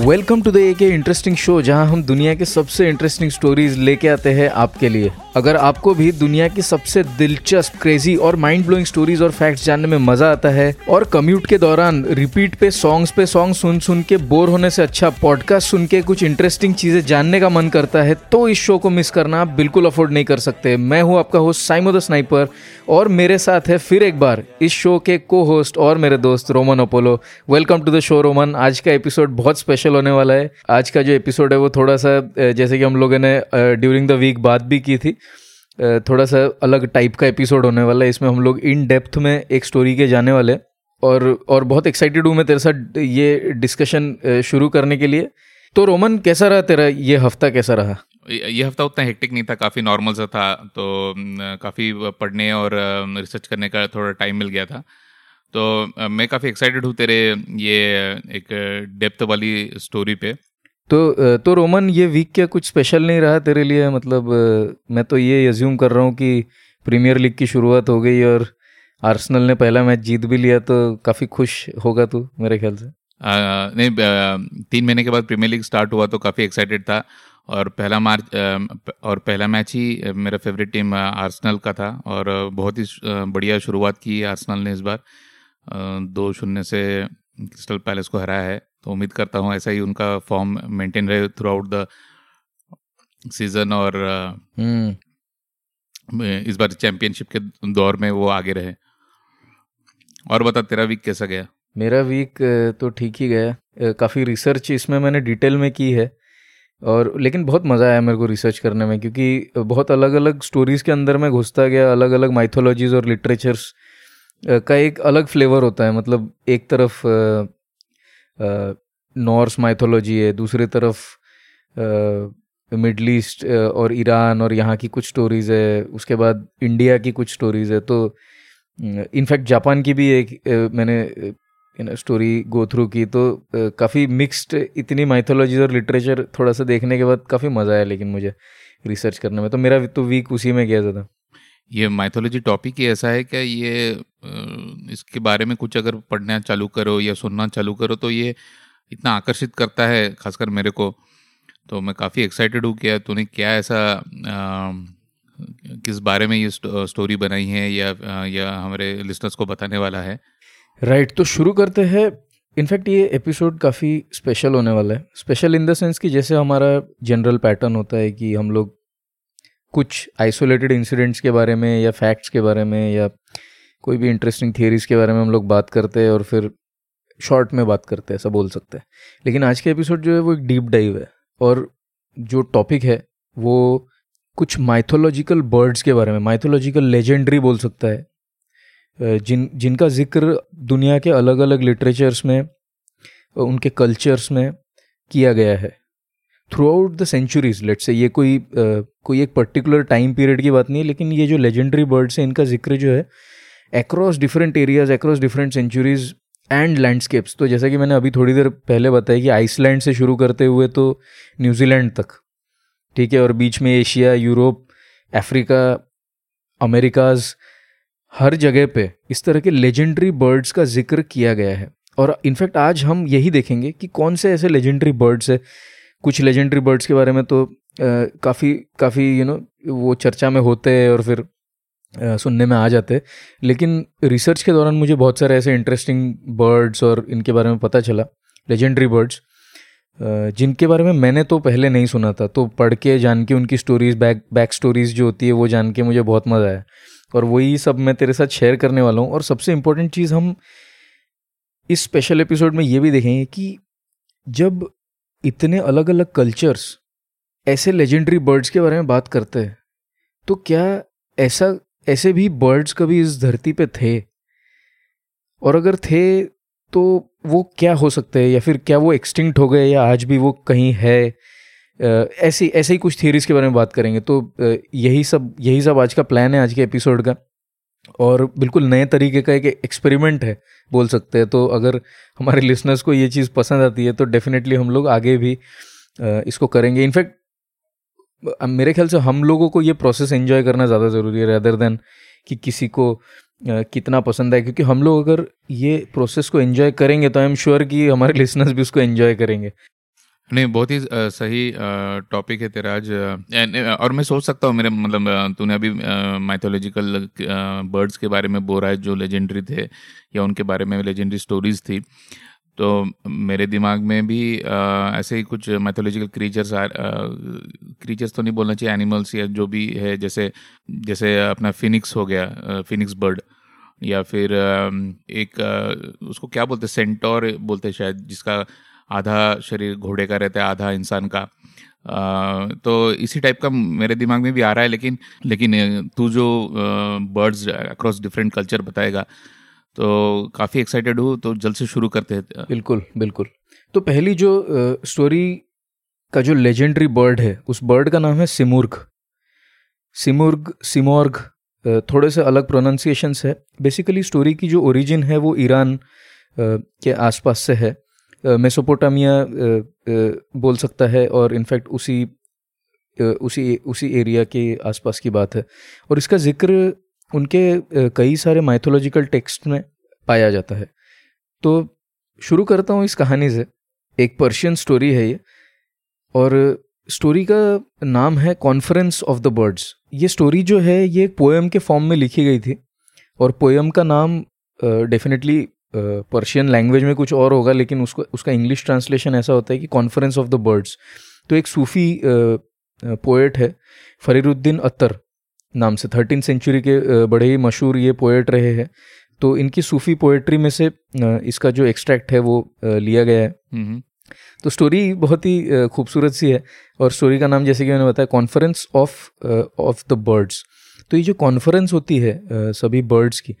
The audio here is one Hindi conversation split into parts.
वेलकम टू द एक इंटरेस्टिंग शो जहाँ हम दुनिया के सबसे इंटरेस्टिंग स्टोरीज लेके आते हैं आपके लिए। अगर आपको भी दुनिया की सबसे दिलचस्प क्रेजी और माइंड ब्लोइंग स्टोरीज और फैक्ट्स जानने में मज़ा आता है, और कम्यूट के दौरान रिपीट पे सॉन्ग्स पे सॉन्ग सुन सुन के बोर होने से अच्छा पॉडकास्ट सुन के कुछ इंटरेस्टिंग चीज़ें जानने का मन करता है तो इस शो को मिस करना आप बिल्कुल अफोर्ड नहीं कर सकते। मैं हूँ आपका होस्ट साइमो द स्नाइपर और मेरे साथ है फिर एक बार इस शो के को होस्ट और मेरे दोस्त Roman Apollo. Welcome to the show Roman. आज का एपिसोड बहुत स्पेशल होने वाला है। आज का जो एपिसोड है वो थोड़ा सा जैसे कि हम लोगों ने ड्यूरिंग द वीक बात भी की थी थोड़ा सा अलग टाइप का एपिसोड होने वाला है। इसमें हम लोग इन डेप्थ में एक स्टोरी के जाने वाले और और बहुत एक्साइटेड हूँ मैं तेरे साथ ये डिस्कशन शुरू करने के लिए। तो रोमन, कैसा रहा तेरा ये हफ़्ता? कैसा रहा? ये हफ़्ता उतना हेक्टिक नहीं था, काफ़ी नॉर्मल सा था। तो काफ़ी पढ़ने और रिसर्च करने का थोड़ा टाइम मिल गया था। तो मैं काफ़ी एक्साइटेड हूँ तेरे ये एक डेप्थ वाली स्टोरी पे। तो तो रोमन ये वीक क्या कुछ स्पेशल नहीं रहा तेरे लिए? मतलब मैं तो ये एज्यूम कर रहा हूँ कि प्रीमियर लीग की शुरुआत हो गई और आर्सेनल ने पहला मैच जीत भी लिया तो काफ़ी खुश होगा तू मेरे ख्याल से? आ, नहीं तीन महीने के बाद प्रीमियर लीग स्टार्ट हुआ तो काफ़ी एक्साइटेड था और पहला मार्च और पहला मैच ही मेरा फेवरेट टीम आर्सेनल का था और बहुत ही बढ़िया शुरुआत की आर्सेनल ने इस बार। दो शून्य से क्रिस्टल पैलेस को हराया है। तो उम्मीद करता हूँ ऐसा ही उनका फॉर्म मेंटेन रहे थ्रू आउट द सीज़न और हम्म। इस बार चैंपियनशिप के दौर में वो आगे रहे। और बता तेरा वीक कैसा गया? मेरा वीक तो ठीक ही गया। काफ़ी रिसर्च इसमें मैंने डिटेल में की है। और लेकिन बहुत मज़ा आया मेरे को रिसर्च करने में क्योंकि बहुत अलग अलग स्टोरीज़ के अंदर में घुसता गया अलग अलग माइथोलॉजीज़ और लिटरेचर्स का एक अलग फ्लेवर होता है मतलब एक तरफ़ नॉर्स माइथोलॉजी है, दूसरी तरफ़ मिडल ईस्ट और ईरान और यहाँ की कुछ स्टोरीज़ है, उसके बाद इंडिया की कुछ स्टोरीज़ है तो इनफैक्ट जापान की भी एक मैंने स्टोरी गो थ्रू की तो काफ़ी मिक्स्ड इतनी माइथोलॉजीज और लिटरेचर थोड़ा सा देखने के बाद काफ़ी मज़ा आया, लेकिन मुझे रिसर्च करने में तो मेरा तो वीक उसी में गया ज़्यादा। ये माइथोलॉजी टॉपिक ही ऐसा है क्या? ये इसके बारे में कुछ अगर पढ़ना चालू करो या सुनना चालू करो तो ये इतना आकर्षित करता है खासकर मेरे को। तो मैं काफ़ी एक्साइटेड हूँ क्या तूने क्या ऐसा आ, किस बारे में ये स्टोरी बनाई है या या हमारे लिसनर्स को बताने वाला है। राइट right, तो शुरू करते हैं। इनफैक्ट ये एपिसोड काफ़ी स्पेशल होने वाला है। स्पेशल इन द सेंस कि जैसे हमारा जनरल पैटर्न होता है कि हम लोग कुछ आइसोलेटेड इंसिडेंट्स के बारे में या फैक्ट्स के बारे में या कोई भी इंटरेस्टिंग थियरीज के बारे में हम लोग बात करते हैं और फिर शॉर्ट में बात करते हैं, ऐसा बोल सकते हैं। लेकिन आज के एपिसोड जो है वो एक डीप डाइव है और जो टॉपिक है वो कुछ माइथोलॉजिकल बर्ड्स के बारे में माइथोलॉजिकल लेजेंडरी बोल सकता है। जिन, जिनका ज़िक्र दुनिया के अलग अलग लिटरेचर्स में, उनके कल्चर्स में किया गया है। Throughout the centuries late से ये कोई uh, कोई एक पर्टिकुलर टाइम पीरियड की बात नहीं है लेकिन ये जो लेजेंडरी बर्ड्स हैं इनका ज़िक्र जो है across different areas across different centuries and landscapes तो जैसा कि मैंने अभी थोड़ी देर पहले बताया कि आइसलैंड से शुरू करते हुए तो न्यूजीलैंड तक ठीक है? और बीच में एशिया यूरोप अफ्रीका अमेरिकाज हर जगह पे इस तरह के लेजेंडरी बर्ड्स का ज़िक्र किया गया है। और इनफैक्ट आज हम यही देखेंगे कि कौन से ऐसे लेजेंडरी बर्ड्स है कुछ लेजेंडरी बर्ड्स के बारे में तो काफ़ी काफ़ी यू नो वो चर्चा में होते हैं और फिर सुनने में आ जाते हैं। लेकिन रिसर्च के दौरान मुझे बहुत सारे ऐसे इंटरेस्टिंग बर्ड्स और इनके बारे में पता चला लेजेंडरी बर्ड्स जिनके बारे में मैंने तो पहले नहीं सुना था। तो पढ़ के, जान के उनकी स्टोरीज बैक बैक स्टोरीज जो होती है, वो जान के मुझे बहुत मज़ा आया। और वही सब मैं तेरे साथ शेयर करने वाला हूँ। और सबसे इम्पोर्टेंट चीज़ हम इस स्पेशल एपिसोड में ये भी देखेंगे कि जब इतने अलग अलग कल्चर्स ऐसे लेजेंडरी बर्ड्स के बारे में बात करते हैं तो क्या ऐसा, ऐसे भी बर्ड्स कभी इस धरती पे थे? और अगर थे तो वो क्या हो सकते हैं? या फिर क्या वो एक्सटिंक्ट हो गए, या आज भी वो कहीं है? ऐसी, ऐसे ही कुछ थियरीज के बारे में बात करेंगे तो यही सब यही सब आज का प्लान है, आज के एपिसोड का। और बिल्कुल नए तरीके का एक एक्सपेरिमेंट है, बोल सकते हैं। तो अगर हमारे लिसनर्स को ये चीज़ पसंद आती है तो डेफिनेटली हम लोग आगे भी इसको करेंगे। इनफैक्ट मेरे ख्याल से हम लोगों को ये प्रोसेस एंजॉय करना ज़्यादा ज़रूरी है रदर देन कि किसी को कितना पसंद है क्योंकि हम लोग अगर ये प्रोसेस को एंजॉय करेंगे तो आई एम श्योर कि हमारे लिसनर्स भी उसको एंजॉय करेंगे। नहीं बहुत ही सही टॉपिक है तेरा आज। और मैं सोच सकता हूँ मेरे मतलब तूने अभी माइथोलॉजिकल बर्ड्स के बारे में बोल रहा है जो लेजेंडरी थे या उनके बारे में लेजेंडरी स्टोरीज थी। तो मेरे दिमाग में भी अ, ऐसे ही कुछ माइथोलॉजिकल क्रीचर्स क्रीचर्स तो नहीं बोलना चाहिए एनिमल्स या जो भी है जैसे जैसे अपना फिनिक्स हो गया फिनिक्स बर्ड या फिर एक उसको क्या बोलते सेंटोर बोलते शायद जिसका आधा शरीर घोड़े का रहता है, आधा इंसान का। तो इसी टाइप का मेरे दिमाग में भी आ रहा है, लेकिन लेकिन तू जो बर्ड्स अक्रॉस डिफरेंट कल्चर बताएगा तो काफ़ी एक्साइटेड हूँ तो जल्द से शुरू करते हैं। बिल्कुल बिल्कुल। तो पहली जो स्टोरी का जो लेजेंडरी बर्ड है, उस बर्ड का नाम है सिमुर्ग। सिमुर्ग, सिमोर्ग थोड़े से अलग प्रोनाउंसिएशंस है। बेसिकली स्टोरी की जो ओरिजिन है, वो ईरान के आसपास से है। मेसोपोटामिया बोल सकता है और इनफैक्ट उसी उसी उसी एरिया के आसपास की बात है। और इसका ज़िक्र उनके कई सारे माइथोलॉजिकल टेक्स्ट में पाया जाता है। तो शुरू करता हूँ इस कहानी से। एक पर्शियन स्टोरी है ये। और स्टोरी का नाम है कॉन्फ्रेंस ऑफ़ द बर्ड्स ये स्टोरी जो है, ये एक पोएम के फॉर्म में लिखी गई थी। और पोएम का नाम डेफिनेटली पर्शियन लैंग्वेज में कुछ और होगा लेकिन उसको उसका इंग्लिश ट्रांसलेशन ऐसा होता है कि कॉन्फ्रेंस ऑफ़ द बर्ड्स तो एक सूफी पोएट है फरीरुद्दीन अत्तर नाम से। थर्टीन सेंचुरी के बड़े ही मशहूर ये पोएट रहे हैं। तो इनकी सूफी पोएट्री में से इसका जो एक्सट्रैक्ट है वो लिया गया है। हम्म तो स्टोरी बहुत ही खूबसूरत सी है और स्टोरी का नाम जैसे कि मैंने बताया conference of of the birds तो ये जो कॉन्फ्रेंस होती है सभी बर्ड्स की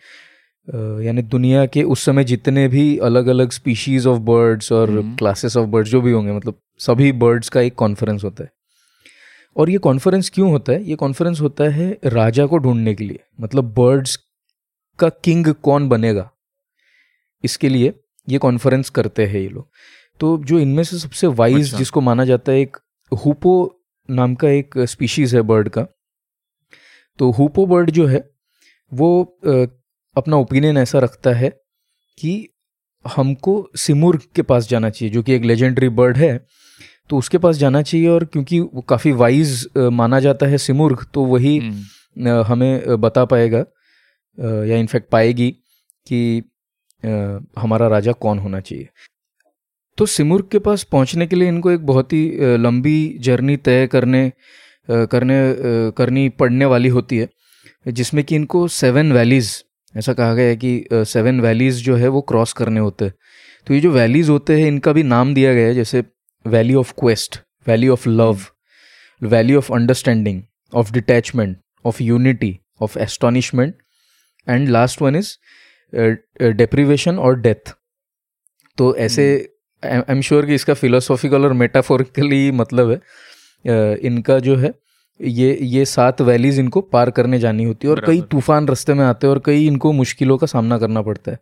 यानी दुनिया के उस समय जितने भी अलग अलग स्पीशीज ऑफ़ बर्ड्स और। क्लासेस ऑफ़ बर्ड्स जो भी होंगे मतलब सभी बर्ड्स का एक कॉन्फ्रेंस होता है। और ये कॉन्फ्रेंस क्यों होता है? ये कॉन्फ्रेंस होता है राजा को ढूँढने के लिए। मतलब बर्ड्स का किंग कौन बनेगा? इसके लिए ये कॉन्फ्रेंस करते हैं ये लोग। तो जो इनमें से सबसे वाइज अच्छा। जिसको माना जाता है एक हुपो नाम का एक स्पीशीज है बर्ड का। तो हुपो बर्ड जो है वो अपना ओपिनियन ऐसा रखता है कि हमको सिमुर्ग के पास जाना चाहिए जो कि एक लेजेंडरी बर्ड है तो उसके पास जाना चाहिए और क्योंकि वो काफ़ी वाइज माना जाता है सिमुर्ग तो वही हम्म, हमें बता पाएगा या इनफैक्ट पाएगी कि हमारा राजा कौन होना चाहिए। तो सिमुर्ग के पास पहुँचने के लिए इनको एक बहुत ही लंबी जर्नी तय करने करने करनी पड़ने वाली होती है जिसमें कि इनको सेवन वैलीज ऐसा कहा गया है कि सेवन वैलीज जो है वो क्रॉस करने होते हैं। तो ये जो वैलीज होते हैं इनका भी नाम दिया गया है जैसे valley of quest valley of love valley of understanding of detachment of unity of astonishment and last one is deprivation और डेथ तो ऐसे आई एम श्योर कि इसका फिलोसॉफिकल और मेटाफोरिकली मतलब है। अ, इनका जो है ये ये सात वैलीज इनको पार करने जानी होती है और कई तूफ़ान रास्ते में आते हैं और कई इनको मुश्किलों का सामना करना पड़ता है।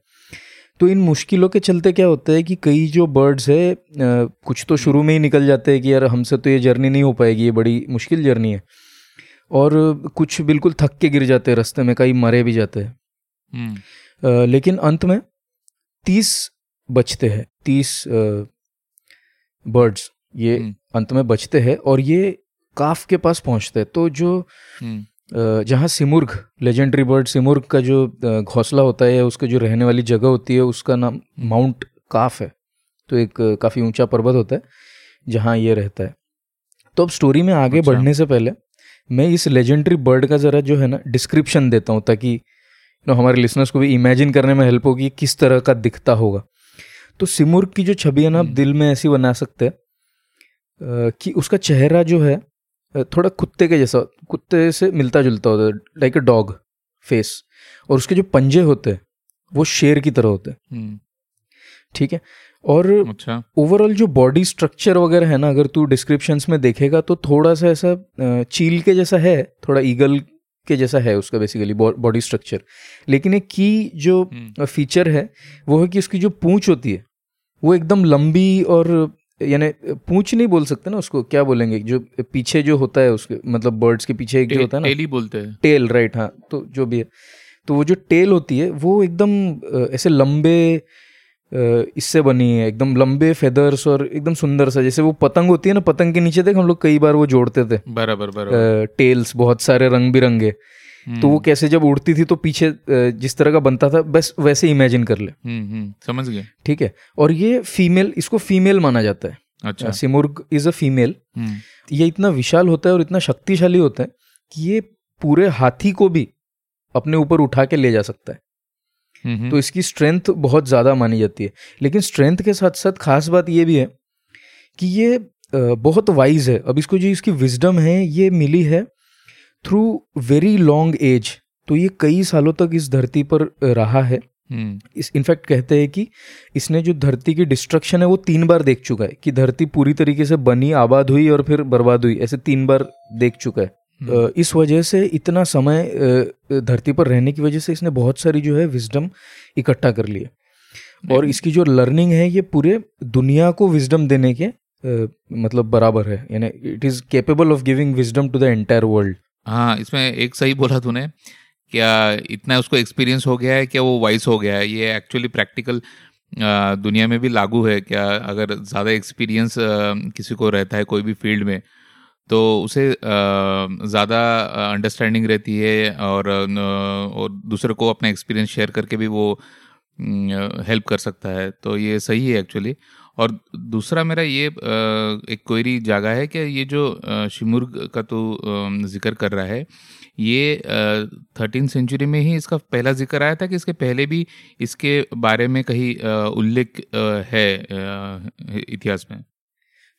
तो इन मुश्किलों के चलते क्या होता है कि कई जो बर्ड्स है कुछ तो शुरू में ही निकल जाते हैं कि यार हमसे तो ये जर्नी नहीं हो पाएगी ये बड़ी मुश्किल जर्नी है। और कुछ बिल्कुल थक के गिर जाते हैं रास्ते में कई मरे भी जाते हैं। हम्म, लेकिन अंत में तीस बचते हैं तीस बर्ड्स ये हम्म, अंत में बचते हैं और ये काफ के पास पहुँचते हैं। तो जो हम्म, जहाँ सिमुर्ग लेजेंडरी बर्ड सिमुर्ग का जो घोंसला होता है या उसके जो रहने वाली जगह होती है उसका नाम माउंट काफ है। तो एक काफ़ी ऊँचा पर्वत होता है जहाँ ये रहता है। तो अब स्टोरी में आगे अच्छा। बढ़ने से पहले मैं इस लेजेंडरी बर्ड का ज़रा जो है ना डिस्क्रिप्शन देता हूँ ताकि you know, हमारे लिसनर्स को भी इमेजिन करने में हेल्प होगी किस तरह का दिखता होगा। तो सिमुर्ग की जो छवि है ना आप हम्म। दिल में ऐसी बना सकते हैं कि उसका चेहरा जो है थोड़ा कुत्ते के जैसा कुत्ते से मिलता जुलता होता है लाइक अ डॉग फेस और उसके जो पंजे होते हैं वो शेर की तरह होते हैं। हम्म, ठीक है? और अच्छा। ओवरऑल जो बॉडी स्ट्रक्चर वगैरह है ना अगर तू डिस्क्रिप्शंस में देखेगा तो थोड़ा सा ऐसा चील के जैसा है थोड़ा ईगल के जैसा है उसका बेसिकली बॉडी स्ट्रक्चर लेकिन एक की जो हम्म, फीचर है वो है कि उसकी जो पूंछ होती है वो एकदम लंबी और यानी पूंछ नहीं बोल सकते ना उसको क्या बोलेंगे? जो पीछे जो होता है उसके मतलब बर्ड्स के पीछे एक जो होता है ना। टेली बोलते हैं। टेल राइट हाँ तो जो भी है। तो वो जो टेल होती है वो एकदम ऐसे लंबे इससे बनी है एकदम लंबे फेदर्स और एकदम सुंदर सा जैसे वो पतंग होती है ना पतंग के नीचे देख हम लोग कई बार वो जोड़ते थे। बराबर बराबर। टेल्स बहुत सारे रंग बिरंगे। तो वो हम्म। कैसे जब उड़ती थी तो पीछे जिस तरह का बनता था बस वैसे इमेजिन कर ले। हम्म, समझ गए ठीक है? और ये फीमेल इसको फीमेल माना जाता है। अच्छा। सिमुर्ग इज़ अ फीमेल ये इतना विशाल होता है और इतना शक्तिशाली होता है कि ये पूरे हाथी को भी अपने ऊपर उठा के ले जा सकता है। तो इसकी स्ट्रेंथ बहुत ज़्यादा मानी जाती है। लेकिन स्ट्रेंथ के साथ साथ खास बात ये भी है कि ये बहुत वाइज है। अब इसको जो इसकी विजडम है ये मिली है थ्रू वेरी लॉन्ग एज तो ये कई सालों तक इस धरती पर रहा है। हम्म। इस इनफैक्ट कहते हैं कि इसने जो धरती की डिस्ट्रक्शन है वो तीन बार देख चुका है कि धरती पूरी तरीके से बनी आबाद हुई और फिर बर्बाद हुई ऐसे तीन बार देख चुका है। हम्म। इस वजह से इतना समय धरती पर रहने की वजह से इसने बहुत सारी जो है विजडम इकट्ठा कर ली और इसकी जो लर्निंग है ये पूरे दुनिया को विजडम देने के मतलब बराबर है। यानी it is capable of giving wisdom to the entire world हाँ इसमें एक सही बोला तूने। क्या इतना उसको एक्सपीरियंस हो गया है, क्या वो वाइस हो गया है? ये एक्चुअली प्रैक्टिकल दुनिया में भी लागू है। क्या अगर ज़्यादा एक्सपीरियंस किसी को रहता है कोई भी फ़ील्ड में तो उसे ज़्यादा अंडरस्टैंडिंग रहती है और और दूसरे को अपना एक्सपीरियंस शेयर करके भी वो हेल्प कर सकता है। तो ये सही है एक्चुअली और दूसरा मेरा ये एक क्वेरी जागा है कि ये जो शिमुर्ग का तो ज़िक्र कर रहा है, ये थर्टीन सेंचुरी में ही इसका पहला ज़िक्र आया था कि इसके पहले भी इसके बारे में कहीं उल्लेख है इतिहास में?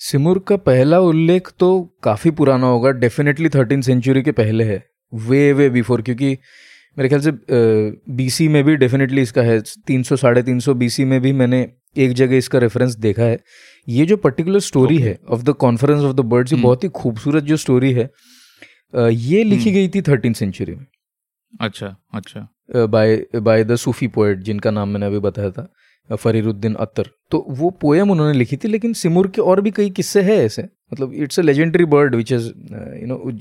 सिमुर का पहला उल्लेख तो काफ़ी पुराना होगा डेफिनेटली थर्टीन सेंचुरी के पहले है वे वे बिफोर क्योंकि मेरे ख्याल से बीसी में भी डेफिनेटली इसका है तीन सौ साढ़े तीन सौ बीसी में भी मैंने एक जगह इसका रेफरेंस देखा है ये जो पर्टिकुलर स्टोरी okay. है of the conference of the birds ये hmm. बहुत ही खूबसूरत जो स्टोरी है ये लिखी hmm. गई थी थर्टीन सेंचुरी में अच्छा अच्छा by by the Sufi poet जिनका नाम मैंने अभी बताया था फरीरुद्दीन अत्तर। तो वो पोएम उन्होंने लिखी थी लेकिन सिमुर के और भी कई किस्से हैं ऐसे। मतलब it's a legendary bird which is you know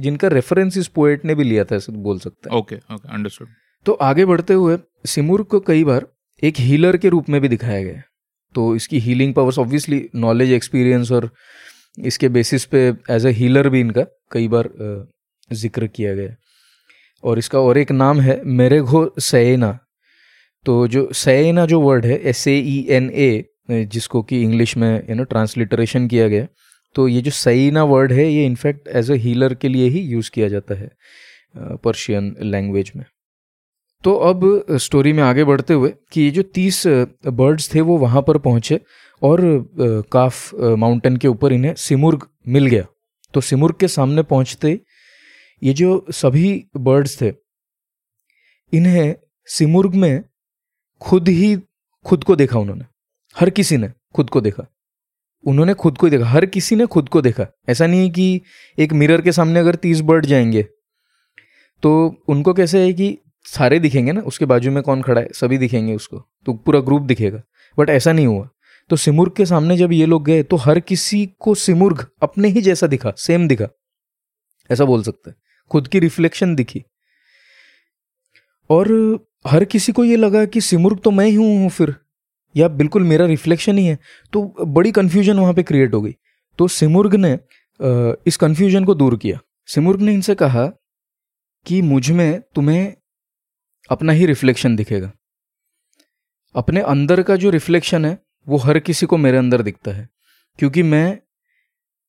जिनका रेफरेंस इस पोएट ने भी लिया था ऐसे बोल सकते हैं। ओके ओके अंडरस्टूड तो आगे बढ़ते हुए सिमुर को कई बार एक हीलर के रूप में भी दिखाया गया। तो इसकी healing powers obviously knowledge experience और इसके बेसिस पे एज अ हीलर भी इनका कई बार ज़िक्र किया गया। और इसका और एक नाम है मेरेघो सैना तो जो सैना जो वर्ड है S A E N A जिसको कि इंग्लिश में यू नो ट्रांसलिटरेशन किया गया तो ये जो सईना वर्ड है, ये इनफैक्ट एज अ हीलर के लिए ही यूज़ किया जाता है पर्शियन लैंग्वेज में। तो अब स्टोरी में आगे बढ़ते हुए कि ये जो तीस बर्ड्स थे वो वहाँ पर पहुँचे और काफ माउंटेन के ऊपर इन्हें सिमुर्ग मिल गया। तो सिमुर्ग के सामने पहुँचते ये जो सभी बर्ड्स थे, इन्हें सिमुर्ग में खुद ही खुद को देखा उन्होंने। हर किसी ने खुद को देखा। उन्होंने खुद को देखा। हर किसी ने खुद को देखा। ऐसा नहीं है कि एक मिरर के सामने अगर तीस बर्ड जाएँगे तो उनको कैसे है कि सारे दिखेंगे ना? उसके बाजू में कौन खड़ा है? सभी दिखेंगे उसको। तो पूरा ग्रुप दिखेगा। बट ऐसा नहीं हुआ। तो सिमुर्ग के सामने जब ये लोग गए तो हर किसी को सिमुर्ग अपने ही जैसा दिखा सेम दिखा। ऐसा बोल सकते खुद की रिफ्लेक्शन दिखी। और हर किसी को ये लगा कि सिमुर्ग तो मैं ही हूँ फिर। या बिल्कुल मेरा रिफ्लेक्शन ही है। तो बड़ी कन्फ्यूज़न वहाँ पे क्रिएट हो गई। तो सिमुर्ग ने इस कन्फ्यूज़न को दूर किया। सिमुर्ग ने इनसे कहा कि मुझमें तुम्हें अपना ही रिफ्लेक्शन दिखेगा। अपने अंदर का जो रिफ्लेक्शन है, वो हर किसी को मेरे अंदर दिखता है। क्योंकि मैं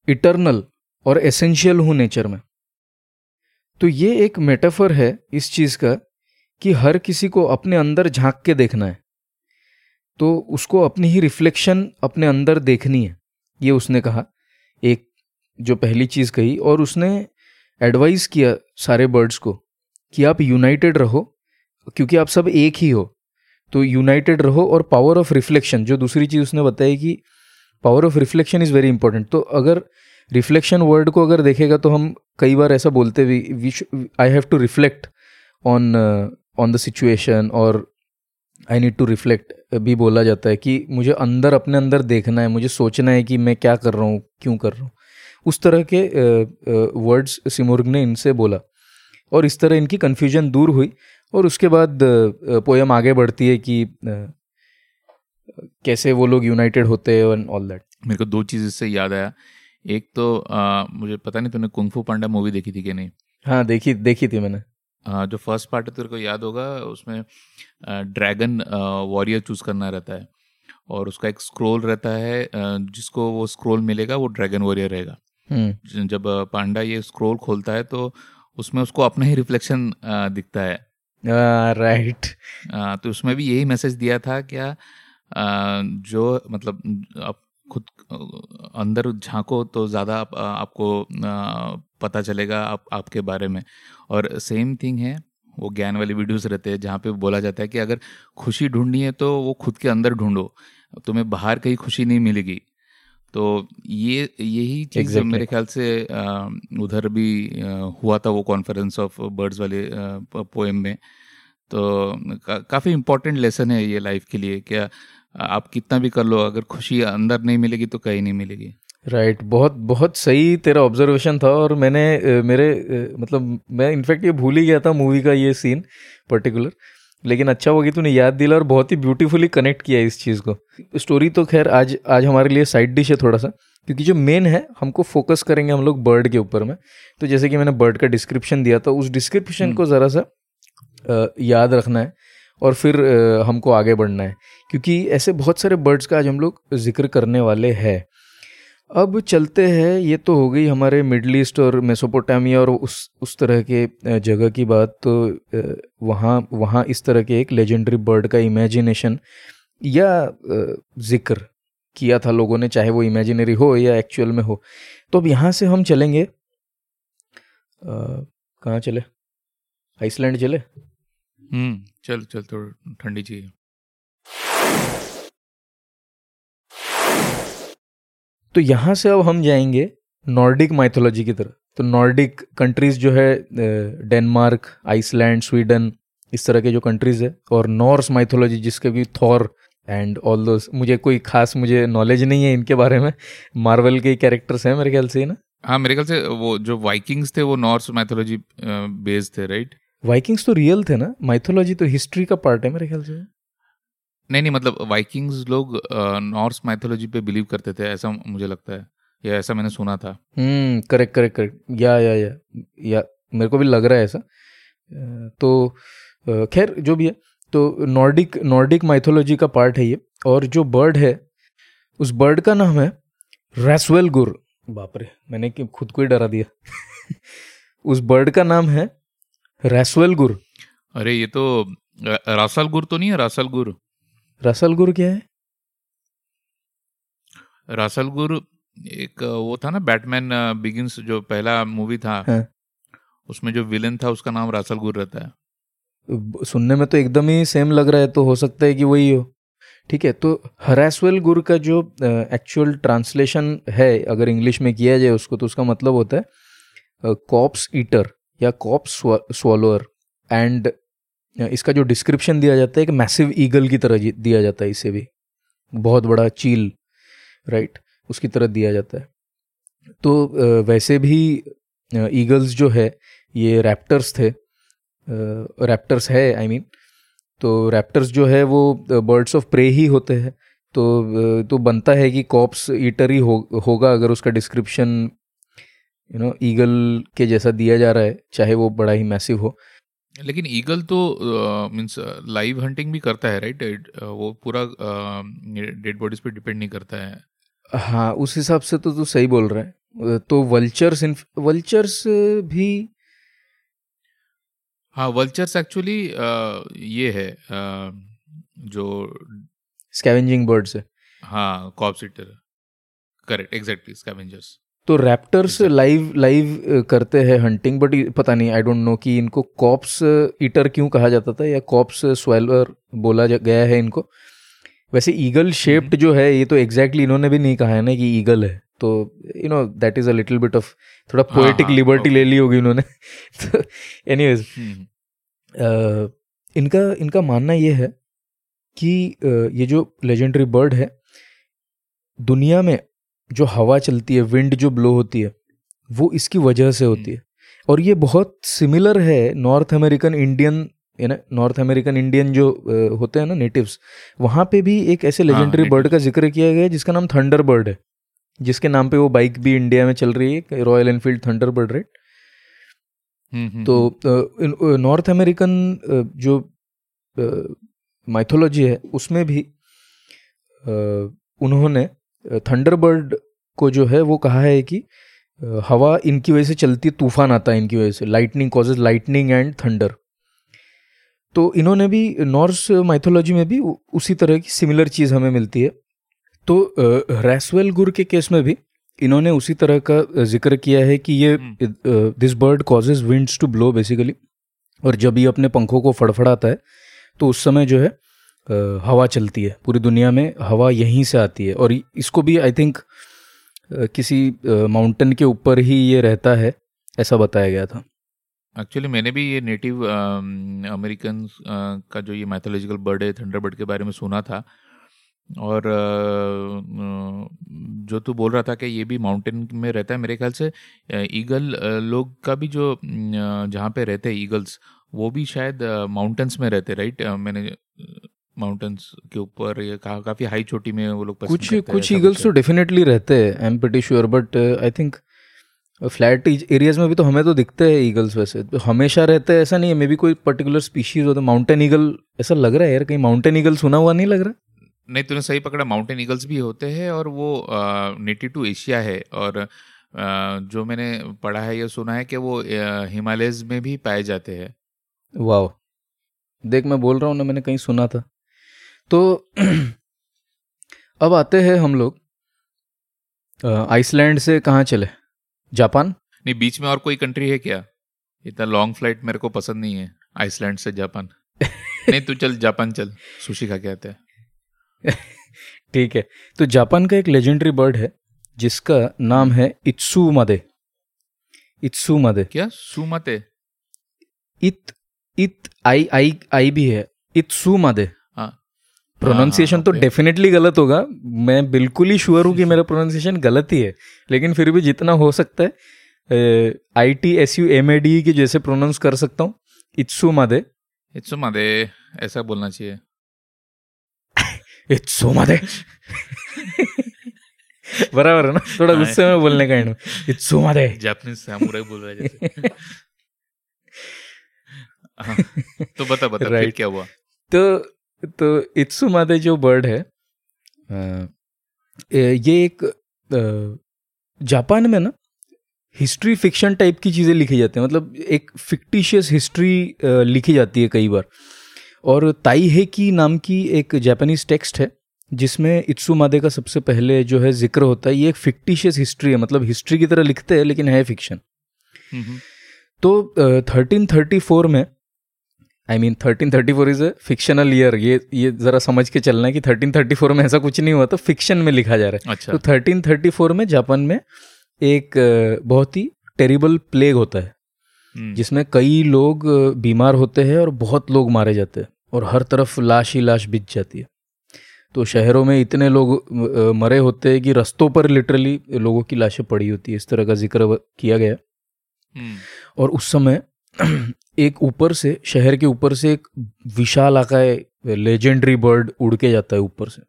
इटर्नल और एसेंशियल हूँ नेचर में। तो ये एक मेटाफर है इस चीज़ का कि हर किसी को अपने अंदर झाँक के देखना है। तो उसको अपनी ही रिफ्लेक्शन अपने अंदर देखनी है। ये उसने कहा, एक जो पहली चीज़ कही और उसने एडवाइस किया सारे बर्ड्स को कि आप यूनाइटेड रहो, क्योंकि आप सब एक ही हो। तो यूनाइटेड रहो और पावर ऑफ़ रिफ्लेक्शन जो दूसरी चीज़ उसने बताई कि power of reflection is very important तो अगर रिफ्लेक्शन वर्ड को अगर देखेगा तो हम कई बार ऐसा बोलते भी I have to reflect on on the situation और आई नीड टू रिफ्लेक्ट भी बोला जाता है कि मुझे अंदर अपने अंदर देखना है मुझे सोचना है कि मैं क्या कर रहा हूँ क्यों कर रहा हूँ। उस तरह के वर्ड्स सिमुर्ग ने इनसे बोला। और इस तरह इनकी कन्फ्यूज़न दूर हुई और उसके बाद पोएम आगे बढ़ती है कि कैसे वो लोग यूनाइटेड होते हैं एंड ऑल दैट मेरे को दो चीज़ इससे याद आया। एक तो आ, मुझे पता नहीं तूने कुंफू पांडा मूवी देखी थी कि नहीं? हाँ देखी देखी थी मैंने। जो फ़र्स्ट पार्ट है तेरे को याद होगा उसमें ड्रैगन वॉरियर चूज़ करना रहता है। और उसका एक स्क्रोल रहता है जिसको वो स्क्रोल मिलेगा वो ड्रैगन वॉरियर रहेगा। हम्म। जब पांडा ये स्क्रोल खोलता है तो उसमें उसको अपना ही रिफ्लेक्शन दिखता है। राइट तो उसमें भी यही मैसेज दिया था क्या जो मतलब खुद अंदर झांको तो ज़्यादा आप, आपको पता चलेगा आप आपके बारे में। और सेम थिंग है वो ज्ञान वाली वीडियोस रहते हैं जहाँ पे बोला जाता है कि अगर खुशी ढूंढनी है तो वो खुद के अंदर ढूंढो तुम्हें बाहर कहीं खुशी नहीं मिलेगी। तो ये यही चीज़ exactly. मेरे ख्याल से उधर भी हुआ था वो कॉन्फ्रेंस ऑफ़ बर्ड्स वाले पोएम में। तो का, काफ़ी इम्पोर्टेंट लेसन है ये लाइफ के लिए। क्या आप कितना भी कर लो अगर खुशी अंदर नहीं मिलेगी तो कहीं नहीं मिलेगी। राइट right, बहुत बहुत सही तेरा ऑब्जर्वेशन था और मैंने मेरे मतलब मैं इनफैक्ट ये भूल ही गया था मूवी का ये सीन पर्टिकुलर लेकिन अच्छा होगी तूने याद दिला और बहुत ही ब्यूटीफुली कनेक्ट किया इस चीज़ को। स्टोरी तो खैर आज आज हमारे लिए साइड डिश है थोड़ा सा क्योंकि जो मेन है हमको फोकस करेंगे हम लोग बर्ड के ऊपर में। तो जैसे कि मैंने बर्ड का डिस्क्रिप्शन दिया था उस डिस्क्रिप्शन हम्म। को ज़रा सा याद रखना है। और फिर हमको आगे बढ़ना है। क्योंकि ऐसे बहुत सारे बर्ड्स का आज हम लोग ज़िक्र करने वाले हैं। अब चलते हैं, ये तो हो गई हमारे मिडल ईस्ट और मेसोपोटामिया और उस उस तरह के जगह की बात तो वहाँ वहाँ इस तरह के एक लेजेंडरी बर्ड का इमेजिनेशन या ज़िक्र किया था लोगों ने, चाहे वो इमेजिनरी हो या एक्चुअल में हो। तो अब यहाँ से हम चलेंगे। कहाँ चले? आइसलैंड चले? हम्म चल चल तो ठंडी चाहिए। तो यहाँ से अब हम जाएँगे नॉर्डिक माइथोलॉजी की तरफ़ तो नॉर्डिक कंट्रीज़ जो है डेनमार्क आइसलैंड स्वीडन इस तरह के जो कंट्रीज़ है और नॉर्स माइथोलॉजी जिसके भी थॉर एंड ऑल दो मुझे कोई खास मुझे नॉलेज नहीं है इनके बारे में। मार्वल के कैरेक्टर्स हैं मेरे ख्याल से ना? हाँ मेरे ख्याल से वो जो वाइकिंग्स थे वो नॉर्स माइथोलॉजी बेस्ड थे राइट वाइकिंग्स तो रियल थे ना? माइथोलॉजी तो हिस्ट्री का पार्ट है मेरे ख्याल से। नहीं नहीं मतलब वाइकिंग्स लोग नॉर्थ माइथोलॉजी पे बिलीव करते थे ऐसा मुझे लगता है या ऐसा मैंने सुना था। हम्म करेक्ट करेक्ट करेक्ट या या या या मेरे को भी लग रहा है ऐसा। तो खैर जो भी है तो नॉर्डिक नॉर्डिक माइथोलॉजी का पार्ट है ये और जो बर्ड है उस बर्ड का नाम है रैसवेल गुर बाप रे मैंने खुद को ही डरा दिया। उस बर्ड का नाम है रैसवेल गुर। अरे ये तो रासल गुर तो नहीं है रासल गुर। रसल गुर क्या है? रसल गुर एक वो था ना बैटमैन बिगिंस जो पहला मूवी था। हाँ. उसमें जो विलन था उसका नाम रासल गुर रहता है। सुनने में तो एकदम ही सेम लग रहा है तो हो सकता है कि वही हो। ठीक है तो हरासवेल गुर का जो एक्चुअल ट्रांसलेशन है अगर इंग्लिश में किया जाए उसको तो उसका मतलब होता है कॉप्स ईटर या कॉप्स स्वॉलोअर एंड इसका जो डिस्क्रिप्शन दिया जाता है एक मैसिव ईगल की तरह दिया जाता है इसे भी। बहुत बड़ा चील राइट उसकी तरह दिया जाता है। तो वैसे भी ईगल्स जो है ये रैप्टर्स थे रैप्टर्स है आई I मीन mean, तो रैप्टर्स जो है वो बर्ड्स ऑफ़ प्रे ही होते हैं। तो तो बनता है कि कॉप्स ईटर ही हो, होगा अगर उसका डिस्क्रिप्शन यू नो ईगल के जैसा दिया जा रहा है चाहे वो बड़ा ही मैसिव हो। लेकिन ईगल तो मीन्स लाइव हंटिंग भी करता है राइट right? वो पूरा डेड बॉडीज पे डिपेंड नहीं करता है। हाँ उस हिसाब से तो तू सही बोल रहा है। तो वल्चर्स वल्चर्स भी हाँ वल्चर्स एक्चुअली ये है आ, जो स्कैवेंजिंग बर्ड्स है। हाँ कॉपसीटर करेक्ट एग्जैक्टली स्कैवेंजर्स तो रैप्टर्स लाइव लाइव करते हैं हंटिंग बट पता नहीं आई डोंट नो कि इनको कॉप्स ईटर क्यों कहा जाता था या कॉप्स स्वेलर बोला गया है इनको। वैसे ईगल शेप्ड जो है ये तो एग्जैक्टली exactly इन्होंने भी नहीं कहा है ना कि ईगल है। तो you know that is a little bit of थोड़ा पोएटिक हाँ, लिबर्टी हाँ, ले ली होगी इन्होंने। तो एनीवेज हम्म। इनका इनका मानना ये है कि ये जो लेजेंडरी बर्ड है दुनिया में जो हवा चलती है विंड जो ब्लो होती है वो इसकी वजह से होती है। और ये बहुत सिमिलर है North American Indian North American Indian जो होते हैं ना नेटिव्स वहाँ पे भी एक ऐसे हाँ, लेजेंडरी बर्ड का ज़िक्र किया गया है जिसका नाम थंडर बर्ड है। जिसके नाम पे वो बाइक भी इंडिया में चल रही है Royal Enfield Thunderbird hmm, hmm, तो नॉर्थ अमेरिकन जो माइथोलॉजी है उसमें भी उन्होंने थंडरबर्ड को जो है वो कहा है कि हवा इनकी वजह से चलती है तूफ़ान आता है इनकी वजह से। Lightning causes lightning and thunder तो इन्होंने भी नॉर्स माइथोलॉजी में भी उसी तरह की सिमिलर चीज़ हमें मिलती है। तो रैसवेल गुर के केस में भी इन्होंने उसी तरह का ज़िक्र किया है कि ये this bird causes winds to blow basically और जब ये अपने पंखों को फड़फड़ाता है तो उस समय जो है हवा चलती है। पूरी दुनिया में हवा यहीं से आती है। और इसको भी आई थिंक किसी माउंटेन के ऊपर ही ये रहता है, ऐसा बताया गया था। एक्चुअली मैंने भी ये नेटिव अमेरिकन का जो ये मैथोलॉजिकल बर्ड है थंडरबर्ड के बारे में सुना था। और जो तू बोल रहा था कि ये भी माउंटेन में रहता है, मेरे ख्याल से ईगल लोग का भी जो जहाँ पे रहते हैं ईगल्स वो भी शायद माउंटेन्स में रहते राइट मैंने माउंटेन्स के ऊपर ये का, काफ़ी हाई चोटी में वो लोग कुछ कुछ ईगल्स तो डेफिनेटली रहते हैं I am pretty sure but I think flat areas में भी तो हमें तो दिखते हैं ईगल्स वैसे। तो हमेशा रहते हैं ऐसा नहीं है मे बी कोई पर्टिकुलर स्पीशीज होता है माउंटेन ईगल ऐसा लग रहा है यार कहीं माउंटेन ईगल सुना हुआ नहीं लग रहा? नहीं तूने सही पकड़ा माउंटेन ईगल्स भी होते हैं और वो नेटिव टू एशिया है और अ, जो मैंने पढ़ा है या सुना है कि वो हिमालयज में भी पाए जाते हैं। वाह देख मैं बोल रहा हूँ ना मैंने कहीं सुना था। तो अब आते हैं हम लोग आइसलैंड से कहाँ चले? जापान? नहीं बीच में और कोई कंट्री है क्या? इतना लॉन्ग फ़्लाइट मेरे को पसंद नहीं है आइसलैंड से जापान। नहीं तू चल जापान चल सुशी खा के आते हैं। ठीक है तो जापान का एक लेजेंडरी बर्ड है जिसका नाम है इत्सु मदे इत्सु मदे क्या? सुमते? इत इत आई आई आई भी है। इत्सु मदे प्रोनाउंसिएशन तो डेफिनेटली गलत होगा। मैं बिल्कुल ही श्योर हूँ कि मेरा प्रोनाउंसिएशन गलत ही है। लेकिन फिर भी जितना हो सकता है I T S U M A D की जैसे प्रोनाउंस कर सकता हूँ। इत्सु मदे इत्सुमादे ऐसा बोलना चाहिए। इत्सु मदे बराबर है ना? थोड़ा हाँ। गुस्से में बोलने का एंड इत्सु मदे जापानीज सामुराई बोल रहा है जैसे। हाँ, तो बता बता फिर क्या हुआ? तो तो इत्सु मादे जो बर्ड है ये एक जापान में ना हिस्ट्री फिक्शन टाइप की चीज़ें लिखी जाती हैं। मतलब एक फिक्टिशियस हिस्ट्री लिखी जाती है कई बार। और ताई हेकी नाम की एक जापानीज टेक्स्ट है जिसमें इत्सु मादे का सबसे पहले जो है ज़िक्र होता है ये एक फिक्टिशियस हिस्ट्री है। मतलब हिस्ट्री की तरह लिखते हैं लेकिन है फिक्शन हम्म, हम्म, तो थर्टीन थर्टी फोर में I mean thirteen thirty four is a fictional year ये ये जरा समझ के चलना है कि थर्टीन थर्टी फोर में ऐसा कुछ नहीं हुआ तो फिक्शन में लिखा जा रहा है। अच्छा। तो थर्टीन थर्टी फोर में जापान में एक बहुत ही टेरिबल प्लेग होता है हम्म, जिसमें कई लोग बीमार होते हैं और बहुत लोग मारे जाते हैं और हर तरफ़ लाश ही लाश बिछ जाती है। तो शहरों में इतने लोग मरे होते हैं कि रस्तों पर लिटरली लोगों की लाशें पड़ी होती है। इस तरह का ज़िक्र किया गया। हम्म, और उस समय एक ऊपर से शहर के ऊपर से एक विशाल आकाय लेजेंडरी बर्ड उड़ के जाता है ऊपर से।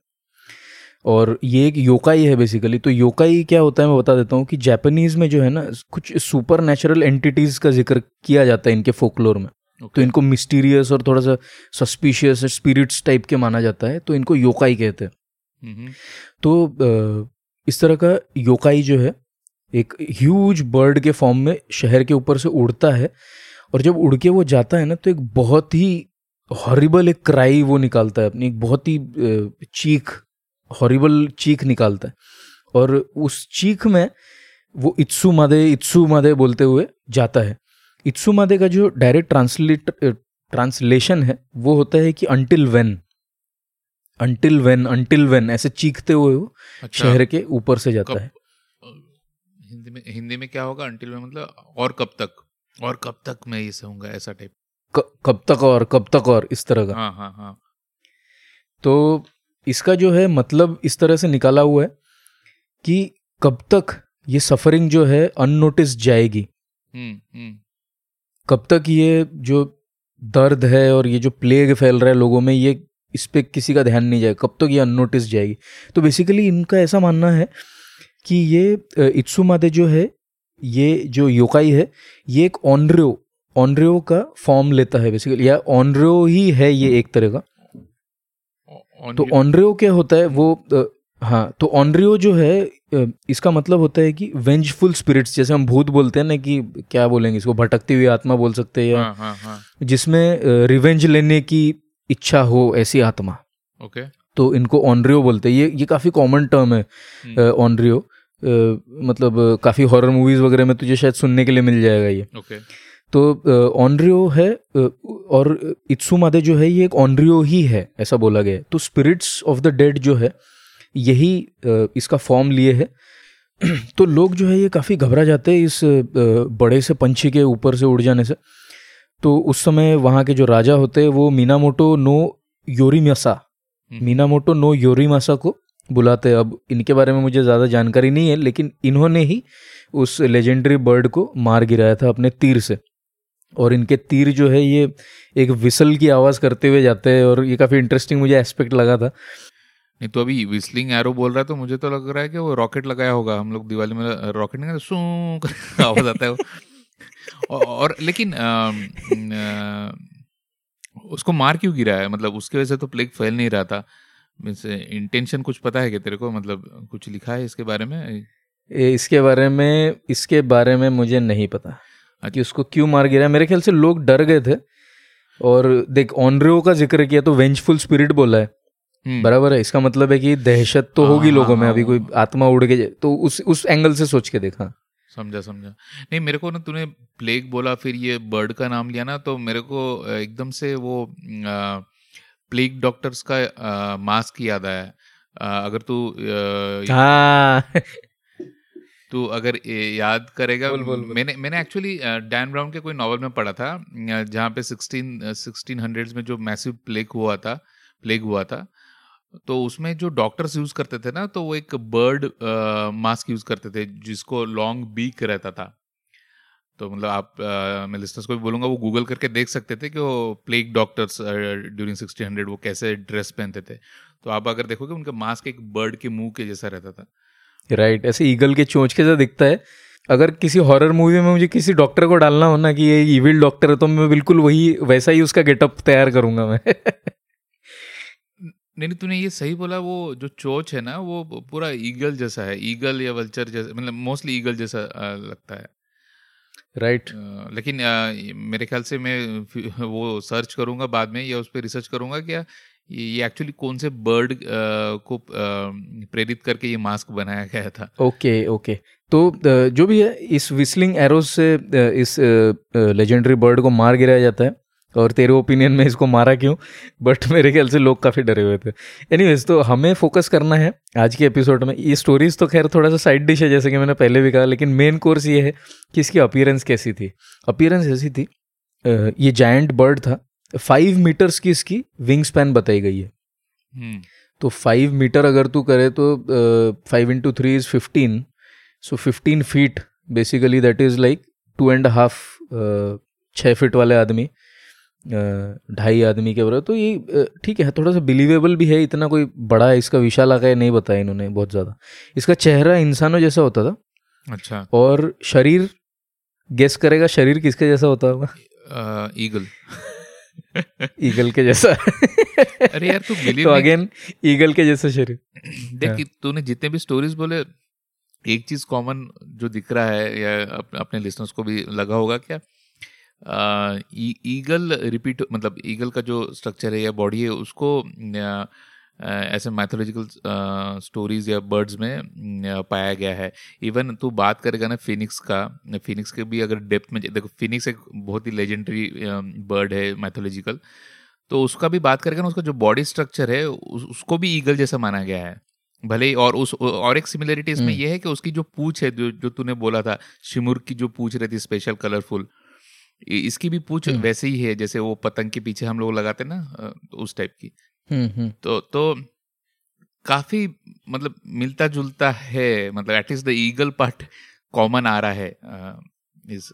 और ये एक योकाई है बेसिकली तो योकाई क्या होता है मैं बता देता हूँ कि जापानीज में जो है ना कुछ सुपर नेचुरल एंटिटीज का ज़िक्र किया जाता है इनके फोकलोर में। Okay. तो इनको मिस्टीरियस और थोड़ा सा सस्पिशियस स्पिरिट्स टाइप के माना जाता है तो इनको योकाई कहते हैं। हम्म, तो इस तरह का योकाई जो है एक ह्यूज बर्ड के फॉर्म में शहर के ऊपर से उड़ता है। और जब उड़ के वो जाता है ना तो एक बहुत ही हॉरिबल एक क्राई वो निकालता है अपनी एक बहुत ही चीख हॉरिबल चीख निकालता है। और उस चीख में वो इत्सु मादे इत्सु मादे बोलते हुए जाता है। इत्सु मादे का जो डायरेक्ट ट्रांसलेट ट्रांसलेशन है वो होता है कि until when until when until when ऐसे चीखते हुए वो अच्छा। शहर के ऊपर से जाता कब? है। हिंदी में हिंदी में क्या होगा? अंटिल में मतलब और कब तक? और कब तक मैं ये सहूँगा ऐसा टाइप कब तक और कब तक और इस तरह का। हाँ हाँ हाँ। तो इसका जो है मतलब इस तरह से निकाला हुआ है कि कब तक ये सफरिंग जो है अननोटिस जाएगी। हम्म हम्म। कब तक ये जो दर्द है और ये जो प्लेग फैल रहा है लोगों में ये इस पर किसी का ध्यान नहीं जाएगा कब तक ये अननोटिस जाएगी। तो बेसिकली इनका ऐसा मानना है कि ये इत्सुमादे जो है ये जो योकाई है ये एक ऑनरियो ऑनरियो का फॉर्म लेता है बेसिकली या ऑनरियो ही है ये एक तरह का। तो ऑनरियो क्या होता है वो हाँ तो ऑनरियो जो है इसका मतलब होता है कि वेंजफुल स्पिरिट्स जैसे हम भूत बोलते हैं ना कि क्या बोलेंगे इसको भटकती हुई आत्मा बोल सकते हैं या हाँ, हाँ, हाँ. जिसमें रिवेंज लेने की इच्छा हो ऐसी आत्मा। ओके तो इनको ऑनरियो बोलते हैं। ये ये काफ़ी कॉमन टर्म है ऑनरियो हम्म। मतलब काफ़ी हॉरर मूवीज़ वगैरह में तुझे शायद सुनने के लिए मिल जाएगा ये। ओके तो ऑनरियो है और इत्सुमादे जो है ये एक ऑनरियो ही है ऐसा बोला गया तो स्पिरिट्स ऑफ़ द डेड जो है यही इसका फॉर्म लिए है। तो लोग जो है ये काफ़ी घबरा जाते हैं इस बड़े से पंछी के ऊपर से उड़ जाने से। तो उस समय वहाँ के जो राजा होते हैं वो मीनामोटो नो योरीमासा। मीनामोटो नो योरीमासा को बुलाते अब इनके बारे में मुझे ज़्यादा जानकारी नहीं है लेकिन इन्होंने ही उस लेजेंडरी बर्ड को मार गिराया था अपने तीर से। और इनके तीर जो है ये एक विसल की आवाज़ करते हुए जाते हैं और ये काफ़ी इंटरेस्टिंग मुझे एस्पेक्ट लगा था। नहीं तो अभी विस्लिंग एरो बोल रहा है तो मुझे तो लग रहा है कि वो रॉकेट लगाया होगा। हम लोग दिवाली में रॉकेट नहीं आवाज़ आता है वो। और लेकिन आ, आ, उसको मार क्यों गिरा है मतलब उसकी वजह से तो प्लेग फैल नहीं रहा था। मीन्स इंटेंशन कुछ पता है क्या तेरे को? मतलब कुछ लिखा है इसके बारे में? इसके बारे में इसके बारे में मुझे नहीं पता अच्छा। कि उसको क्यों मार गिरा। मेरे ख्याल से लोग डर गए थे। और देख ऑनरियो का ज़िक्र किया तो वेंचफुल स्पिरिट बोला है। हम्म। बराबर है। इसका मतलब है कि दहशत तो होगी हाँ, लोगों में। हाँ, अभी कोई आत्मा उड़ के तो उस उस एंगल से सोच के देखा। समझा समझा। नहीं मेरे को ना तूने प्लेग बोला फिर ये बर्ड का नाम लिया ना तो मेरे को एकदम से वो प्लेग डॉक्टर्स का आ, मास्क याद आया। अगर तू हाँ। तो अगर याद करेगा बोल, बोल, बोल. मैंने मैंने एक्चुअली डैन ब्राउन के कोई नॉवल में पढ़ा था जहाँ पे सिक्सटीन सिक्सटीन हंड्रेड्स में जो मैसिव प्लेग हुआ था प्लेग हुआ था तो उसमें जो डॉक्टर्स यूज़ करते थे ना तो वो एक बर्ड मास्क यूज़ करते थे जिसको लॉन्ग बीक रहता था। तो मतलब आप आ, मैं लिस्टर्स को भी बोलूँगा वो गूगल करके देख सकते थे कि वो plague doctors during sixteen hundred वो कैसे ड्रेस पहनते थे। तो आप अगर देखोगे उनका मास्क एक बर्ड के मुँह के जैसा रहता था। राइट right, ऐसे ईगल के चोंच के जैसा दिखता है। अगर किसी हॉरर मूवी में मुझे किसी डॉक्टर को डालना हो ना कि ये इविल डॉक्टर है तो मैं बिल्कुल वही वैसा ही उसका गेटअप तैयार करूँगा मैं। नहीं तूने ये सही बोला वो जो चोच है ना वो पूरा ईगल जैसा है। ईगल या वल्चर जैसा मतलब मोस्टली ईगल जैसा लगता है। Right right. लेकिन मेरे ख्याल से मैं वो सर्च करूँगा बाद में या उस पर रिसर्च करूँगा क्या ये एक्चुअली कौन से बर्ड को प्रेरित करके ये मास्क बनाया गया था ओके okay, ओके okay. तो जो भी है इस विस्लिंग एरोज से इस लेजेंडरी बर्ड को मार गिराया जाता है और तेरे ओपिनियन में इसको मारा क्यों? बट मेरे ख्याल से लोग काफ़ी डरे हुए थे। एनीवेज तो हमें फोकस करना है आज के एपिसोड में। ये स्टोरीज तो खैर थोड़ा सा साइड डिश है जैसे कि मैंने पहले भी कहा लेकिन मेन कोर्स ये है कि इसकी अपीयरेंस कैसी थी। अपीयरेंस ऐसी थी ये जायंट बर्ड था। फाइव मीटर्स की इसकी विंग स्पैन बताई गई है। हम्म। तो फाइव मीटर अगर तू करे तो five into three is fifteen so fifteen feet basically that is like two and half छः फीट वाले आदमी। ढाई आदमी के बराबर। तो ये ठीक है थोड़ा सा बिलीवेबल भी है इतना कोई बड़ा है इसका विशाल आकार नहीं बताया इन्होंने बहुत ज़्यादा। इसका चेहरा इंसानों जैसा होता था। अच्छा। और शरीर गेस करेगा शरीर किसके जैसा होता होगा? ईगल ईगल के जैसा। अरे यार तू बिलीव तो अगेन ईगल के जैसा शरीर। देख हाँ। तूने जितने भी स्टोरीज बोले एक चीज़ कॉमन जो दिख रहा है या अपने लिसनर्स को भी लगा होगा क्या? ईगल रिपीट मतलब ईगल का जो स्ट्रक्चर है या बॉडी है उसको ऐसे मैथोलॉजिकल स्टोरीज या बर्ड्स में पाया गया है इवन तू बात करेगा ना फिनिक्स का फिनिक्स के भी अगर डेप्थ में देखो फिनिक्स एक बहुत ही लेजेंडरी बर्ड है मैथोलॉजिकल तो उसका भी बात करेगा ना उसका जो बॉडी स्ट्रक्चर है उस, उसको भी ईगल जैसा माना गया है भले ही और उस और एक सिमिलरिटी इसमें हम्म। यह है कि उसकी जो पूछ है जो जो तूने बोला था शिमुर की जो पूछ रहती स्पेशल कलरफुल इसकी भी पूछ हम्म। वैसे ही है जैसे वो पतंग के पीछे हम लोग लगाते ना उस टाइप की हम्म, तो तो काफ़ी मतलब मिलता जुलता है मतलब at least the eagle part common आ रहा है इस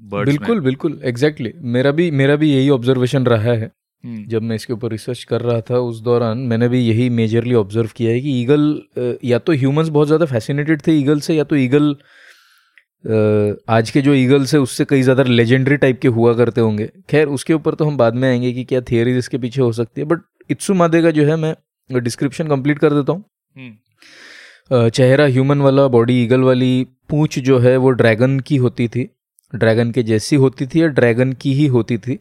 बर्ड्स बिल्कुल में. बिल्कुल एग्जैक्टली exactly. मेरा भी मेरा भी यही ऑब्जर्वेशन रहा है हम्म, जब मैं इसके ऊपर रिसर्च कर रहा था उस दौरान मैंने भी यही मेजरली ऑब्ज़र्व किया है कि ईगल या तो ह्यूमंस बहुत ज़्यादा फैसिनेटेड थे ईगल से या तो ईगल आज के जो ईगल्स है उससे कई ज़्यादा लेजेंडरी टाइप के हुआ करते होंगे। खैर उसके ऊपर तो हम बाद में आएँगे कि क्या थियरीज इसके पीछे हो सकती है बट इत्सु मादे का जो है मैं डिस्क्रिप्शन कंप्लीट कर देता हूँ। हम्म, चेहरा ह्यूमन वाला बॉडी ईगल वाली पूंछ जो है वो ड्रैगन की होती थी। ड्रैगन के जैसी होती थी या ड्रैगन की ही होती थी।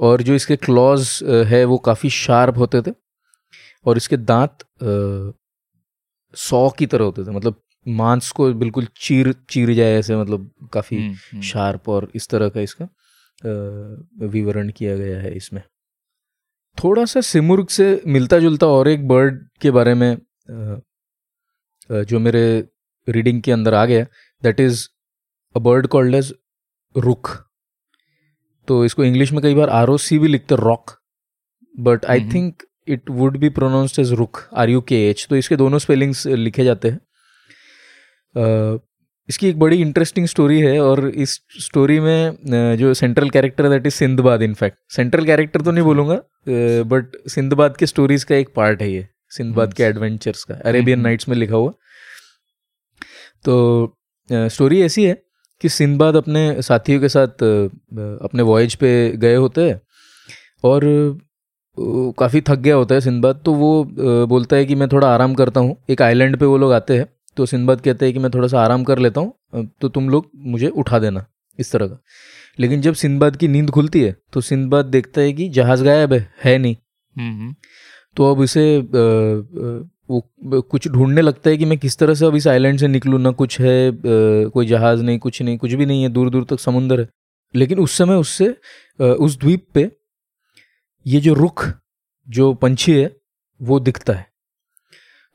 और जो इसके क्लॉज है वो काफ़ी शार्प होते थे। और इसके दांत सौ की तरह होते थे मतलब मांस को बिल्कुल चीर चीर जाए ऐसे मतलब काफ़ी हम्म, हम्म, शार्प और इस तरह का इसका विवरण किया गया है इसमें। थोड़ा सा सिमुर्ग से मिलता जुलता और एक बर्ड के बारे में जो मेरे रीडिंग के अंदर आ गया that is a bird called as rukh तो इसको इंग्लिश में कई बार आर ओ सी भी लिखते roc but I think it would be pronounced as rukh R U K H तो इसके दोनों स्पेलिंग्स लिखे जाते हैं। इसकी एक बड़ी इंटरेस्टिंग स्टोरी है और इस स्टोरी में जो central character that is Sindbad in fact central character तो नहीं बोलूँगा बट सिंधबाद के स्टोरीज का एक पार्ट है ये. सिंधबाद के एडवेंचर्स का. अरेबियन नाइट्स में लिखा हुआ। तो स्टोरी ऐसी है कि सिंधबाद अपने साथियों के साथ अपने वॉयज पे गए होते हैं और काफ़ी थक गया होता है सिंधबाद तो वो बोलता है कि मैं थोड़ा आराम करता हूँ। एक आइलैंड पे वो लोग आते हैं। तो सिंधबाद कहते हैं कि मैं थोड़ा सा आराम कर लेता हूँ तो तुम लोग मुझे उठा देना इस तरह का। लेकिन जब सिंधबाद की नींद खुलती है तो सिंधबाद देखता है कि जहाज़ गायब है है नहीं। हम्म, तो अब इसे वो कुछ ढूँढने लगता है कि मैं किस तरह से अब इस आइलैंड से निकलूँ ना कुछ है कोई जहाज़ नहीं कुछ नहीं कुछ भी नहीं है दूर दूर तक समुंदर है। लेकिन उस समय उससे उस द्वीप पे ये जो रुख जो पंछी है वो दिखता है।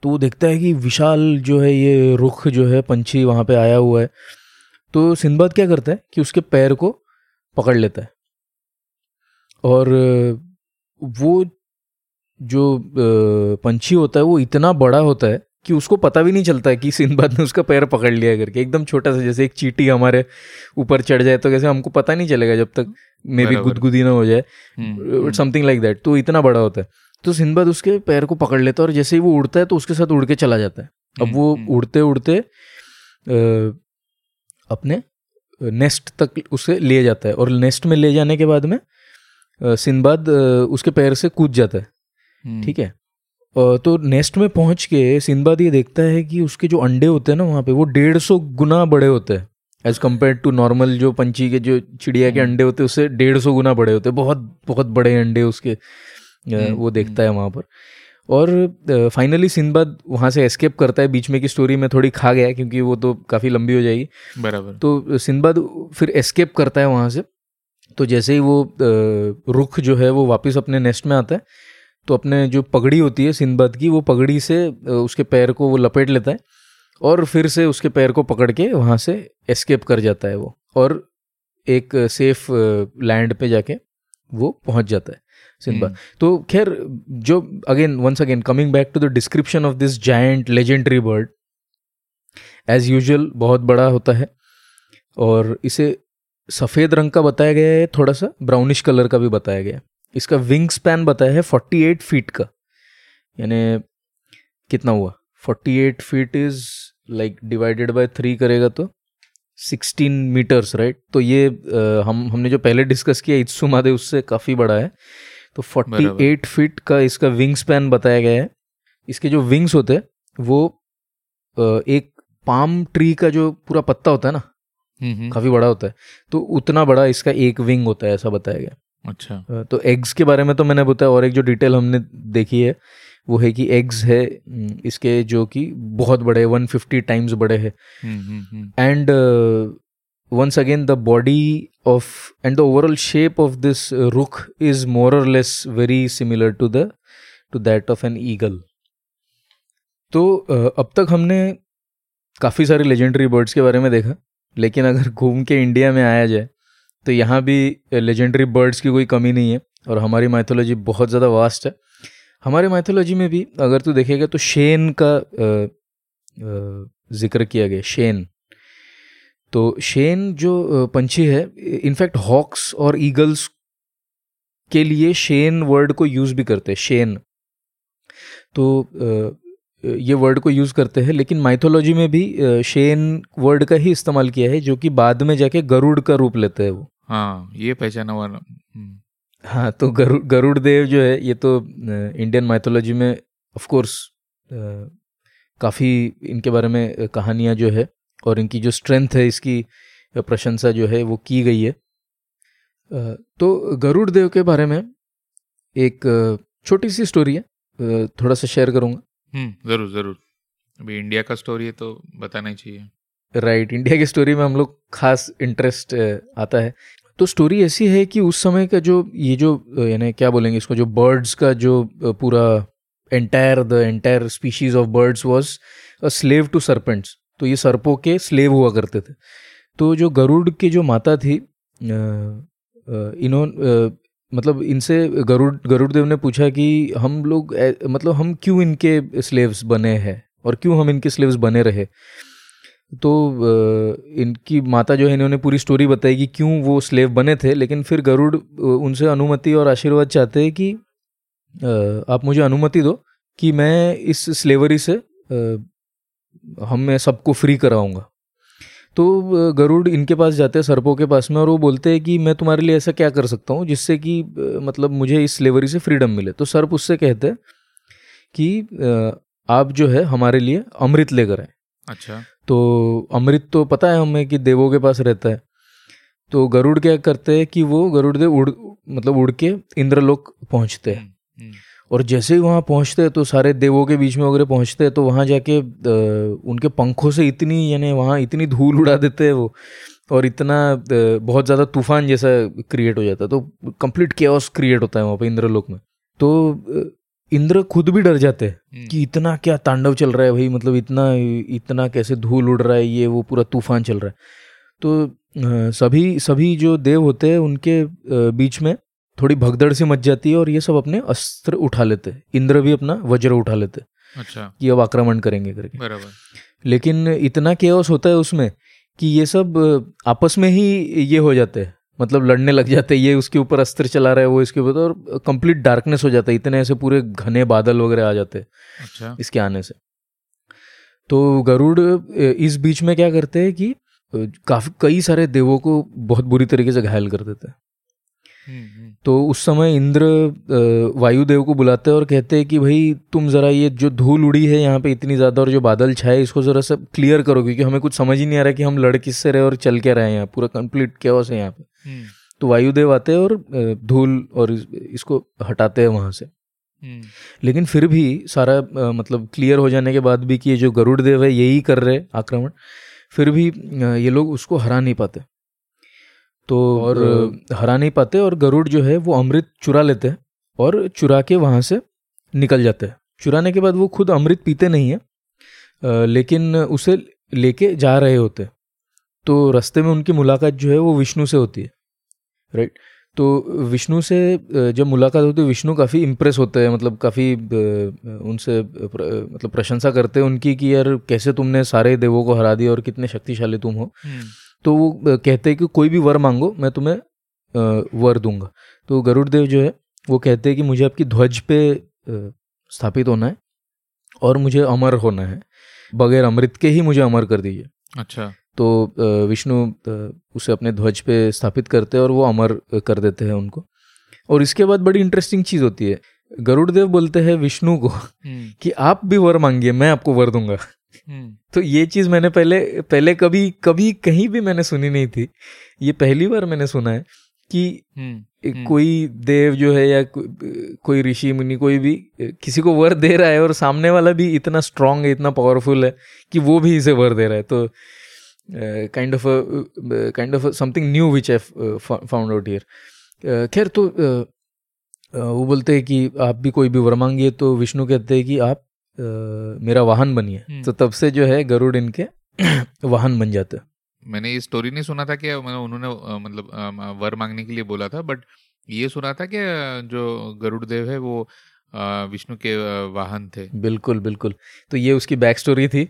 तो वो देखता है कि विशाल जो है ये रुख जो है पंछी वहाँ पे आया हुआ है। तो सिंधबाद क्या करता है कि उसके पैर को पकड़ लेता है। और वो जो पंछी होता है वो इतना बड़ा होता है कि उसको पता भी नहीं चलता है कि सिंधबाद ने उसका पैर पकड़ लिया करके। एकदम छोटा सा जैसे एक चीटी हमारे ऊपर चढ़ जाए तो कैसे हमको पता नहीं चलेगा जब तक मे बी गुदगुदी ना हो जाए। समथिंग लाइक दैट तो इतना बड़ा होता है। तो सिंधबाद उसके पैर को पकड़ लेता है और जैसे ही वो उड़ता है तो उसके साथ उड़ के चला जाता है। अब हम्म, वो हम्म। उड़ते उड़ते अपने नेस्ट तक उसे ले जाता है और नेस्ट में ले जाने के बाद में सिंधबाद उसके पैर से कूद जाता है। हम्म। ठीक है? तो नेस्ट में पहुँच के सिंधबाद ये देखता है कि उसके जो अंडे होते हैं ना वहाँ पे वो डेढ़ सौ गुना बड़े होते हैं। एज कंपेयर टू नॉर्मल जो पंछी के जो चिड़िया के अंडे होते हैं उससे डेढ़ सौ गुना बड़े होते हैं। बहुत बहुत बड़े अंडे उसके। वो देखता है हम्म। वहाँ पर। और फाइनली सिंधबाद वहाँ से एस्केप करता है बीच में की स्टोरी में थोड़ी खा गया क्योंकि वो तो काफ़ी लंबी हो जाएगी। बराबर। तो सिंधबाद फिर एस्केप करता है वहाँ से। तो जैसे ही वो रुख जो है वो वापस अपने नेस्ट में आता है तो अपने जो पगड़ी होती है सिंधबाद की वो पगड़ी से उसके पैर को वो लपेट लेता है और फिर से उसके पैर को पकड़ के वहाँ से एस्केप कर जाता है वो और एक सेफ़ लैंड पे जाके वो पहुँच जाता है। Simba hmm. तो खैर जो again once again coming back to the description of this giant legendary bird as usual बहुत बड़ा होता है और इसे सफ़ेद रंग का बताया गया है थोड़ा सा ब्राउनिश कलर का भी बताया गया है। इसका विंग स्पैन बताया है फोर्टी एट फीट का। यानी कितना हुआ? Forty eight feet is like divided by three करेगा तो सिक्सटीन मीटर्स राइट तो ये आ, हम हमने जो पहले डिस्कस किया इत्सु मादे उससे काफ़ी बड़ा है। तो फोर्टी एट फीट का इसका विंग स्पैन बताया गया है। इसके जो विंग्स होते हैं वो एक पाम ट्री का जो पूरा पत्ता होता है ना हम्म, हम्म। काफ़ी बड़ा होता है तो उतना बड़ा इसका एक विंग होता है ऐसा बताया गया। अच्छा। तो एग्स के बारे में तो मैंने बताया और एक जो डिटेल हमने देखी है वो है कि एग्स है इसके जो कि बहुत बड़े वन फिफ्टी टाइम्स बड़े हैं। And once again the body of and the overall shape of this uh, rook is more or less very similar to the to that of an eagle. तो uh, अब तक हमने काफ़ी सारे लेजेंडरी बर्ड्स के बारे में देखा लेकिन अगर घूम के इंडिया में आया जाए तो यहाँ भी लेजेंडरी बर्ड्स की कोई कमी नहीं है और हमारी माइथोलॉजी बहुत ज़्यादा वास्ट है। हमारे माइथोलॉजी में भी अगर तू देखेगा तो शेन का uh, uh, ज़िक्र किया गया शेन तो शेन जो पंछी है इनफैक्ट हॉक्स और ईगल्स के लिए शेन वर्ड को यूज़ भी करते हैं शेन। तो ये वर्ड को यूज़ करते हैं लेकिन माइथोलॉजी में भी शेन वर्ड का ही इस्तेमाल किया है जो कि बाद में जाके गरुड़ का रूप लेते हैं वो। हाँ ये पहचाना हुआ हाँ तो गरु गरुड़ देव जो है ये तो इंडियन माइथोलॉजी में ऑफ़ कोर्स काफ़ी इनके बारे में कहानियाँ जो है और इनकी जो स्ट्रेंथ है इसकी प्रशंसा जो है वो की गई है। तो गरुड़ देव के बारे में एक छोटी सी स्टोरी है। थोड़ा सा शेयर करूँगा। हम्म, ज़रूर ज़रूर। अभी इंडिया का स्टोरी है तो बताना ही चाहिए। राइट right, इंडिया की स्टोरी में हम लोग खास इंटरेस्ट आता है। तो स्टोरी ऐसी है कि उस समय का जो ये जो यानी क्या बोलेंगे इसको जो बर्ड्स का जो पूरा entire the entire species of birds was a slave to serpents तो ये सर्पों के स्लेव हुआ करते थे। तो जो गरुड़ की जो माता थी इन्होंने मतलब इनसे गरुड़ गरुड़ देव ने पूछा कि हम लोग मतलब हम क्यों इनके स्लेव्स बने हैं और क्यों हम इनके स्लेव्स बने रहे? तो इनकी माता जो है, इन्होंने पूरी स्टोरी बताई कि क्यों वो स्लेव बने थे, लेकिन फिर गरुड़ उनसे अनुमति और आशीर्वाद चाहते हैं कि आप मुझे अनुमति दो कि मैं इस स्लेवरी से हम मैं सबको फ्री कराऊँगा। तो गरुड़ इनके पास जाते हैं सर्पों के पास में और वो बोलते हैं कि मैं तुम्हारे लिए ऐसा क्या कर सकता हूँ जिससे कि मतलब मुझे इस स्लेवरी से फ्रीडम मिले। तो सर्प उससे कहते हैं कि आप जो है हमारे लिए अमृत लेकर आए। अच्छा। तो अमृत तो पता है हमें कि देवों के पास रहता है। तो गरुड़ क्या करते हैं कि वो गरुड़ देव उड़ मतलब उड़ के इंद्रलोक पहुँचते हैं। हम्म, हम्म। और जैसे ही वहाँ पहुँचते हैं तो सारे देवों के बीच में वगैरह पहुँचते हैं तो वहाँ जाके उनके पंखों से इतनी यानी वहाँ इतनी धूल उड़ा देते हैं वो और इतना बहुत ज़्यादा तूफ़ान जैसा क्रिएट हो जाता है। तो कंप्लीट केओस क्रिएट होता है वहाँ पे इंद्रलोक में। तो इंद्र खुद भी डर जाते हैं हम्म। कि इतना क्या तांडव चल रहा है भाई मतलब इतना इतना कैसे धूल उड़ रहा है ये वो पूरा तूफ़ान चल रहा है। तो सभी सभी जो देव होते हैं उनके बीच में थोड़ी भगदड़ सी मच जाती है और ये सब अपने अस्त्र उठा लेते इंद्र भी अपना वज्र उठा लेते अच्छा। कि अब आक्रमण करेंगे करके। बराबर। लेकिन इतना केओस होता है उसमें कि ये सब आपस में ही ये हो जाते हैं। मतलब लड़ने लग जाते हैं। ये उसके ऊपर अस्त्र चला रहा है वो इसके ऊपर और कंप्लीट डार्कनेस हो जाता है। इतने ऐसे पूरे घने बादल वगैरह आ जाते हैं अच्छा। इसके आने से। तो गरुड़ इस बीच में क्या करते हैं कि काफ़ी कई सारे देवों को बहुत बुरी तरीके से घायल कर देते हैं। हम्म, हम्म। तो उस समय इंद्र वायुदेव को बुलाते हैं और कहते हैं कि भाई तुम ज़रा ये जो धूल उड़ी है यहाँ पे इतनी ज़्यादा और जो बादल छाए इसको ज़रा सब क्लियर करो क्योंकि हमें कुछ समझ ही नहीं आ रहा कि हम लड़ किससे रहे और चल के रहे यहाँ पूरा कंप्लीट क्या है यहाँ पे। हम्म। तो वायुदेव आते हैं और धूल और इसको हटाते हैं वहाँ से। लेकिन फिर भी सारा मतलब क्लियर हो जाने के बाद भी कि ये जो गरुड़ देव है यही कर रहे आक्रमण। फिर भी ये लोग उसको हरा नहीं पाते। तो और हरा नहीं पाते और गरुड़ जो है वो अमृत चुरा लेते हैं और चुरा के वहाँ से निकल जाते हैं। चुराने के बाद वो खुद अमृत पीते नहीं है लेकिन उसे लेके जा रहे होते तो रास्ते में उनकी मुलाकात जो है वो विष्णु से होती है राइट तो विष्णु से जब मुलाकात होती है विष्णु काफ़ी इम्प्रेस होते हैं मतलब काफ़ी उनसे प्र, मतलब प्रशंसा करते हैं उनकी कि यार कैसे तुमने सारे देवों को हरा दिया और कितने शक्तिशाली तुम हो? हम्म। तो वो कहते हैं कि कोई भी वर मांगो मैं तुम्हें वर दूँगा। तो गरुड़ देव जो है वो कहते हैं कि मुझे आपकी ध्वज पे स्थापित होना है और मुझे अमर होना है। बगैर अमृत के ही मुझे अमर कर दीजिए। अच्छा। तो विष्णु उसे अपने ध्वज पे स्थापित करते हैं और वो अमर कर देते हैं उनको। और इसके बाद बड़ी इंटरेस्टिंग चीज़ होती है। गरुड़देव बोलते हैं विष्णु को हम्म। कि आप भी वर मांगिए मैं आपको वर दूँगा। तो ये चीज़ मैंने पहले पहले कभी कभी कहीं भी मैंने सुनी नहीं थी। ये पहली बार मैंने सुना है कि हम्म, हम्म। कोई देव जो है या को, कोई ऋषि मुनि कोई भी किसी को वर दे रहा है और सामने वाला भी इतना स्ट्रांग है इतना पावरफुल है कि वो भी इसे वर दे रहा है। तो kind of kind of something new which I found out here खैर तो uh, वो बोलते हैं कि आप भी कोई भी वर मांगिए तो विष्णु कहते हैं कि आप मेरा वाहन बनिए। हम्म। तो तब से जो है गरुड़ इनके वाहन बन जाते। मैंने ये स्टोरी नहीं सुना था कि उन्होंने मतलब वर मांगने के लिए बोला था बट ये सुना था कि जो गरुड़ देव है वो विष्णु के वाहन थे। बिल्कुल बिल्कुल। तो ये उसकी बैक स्टोरी थी।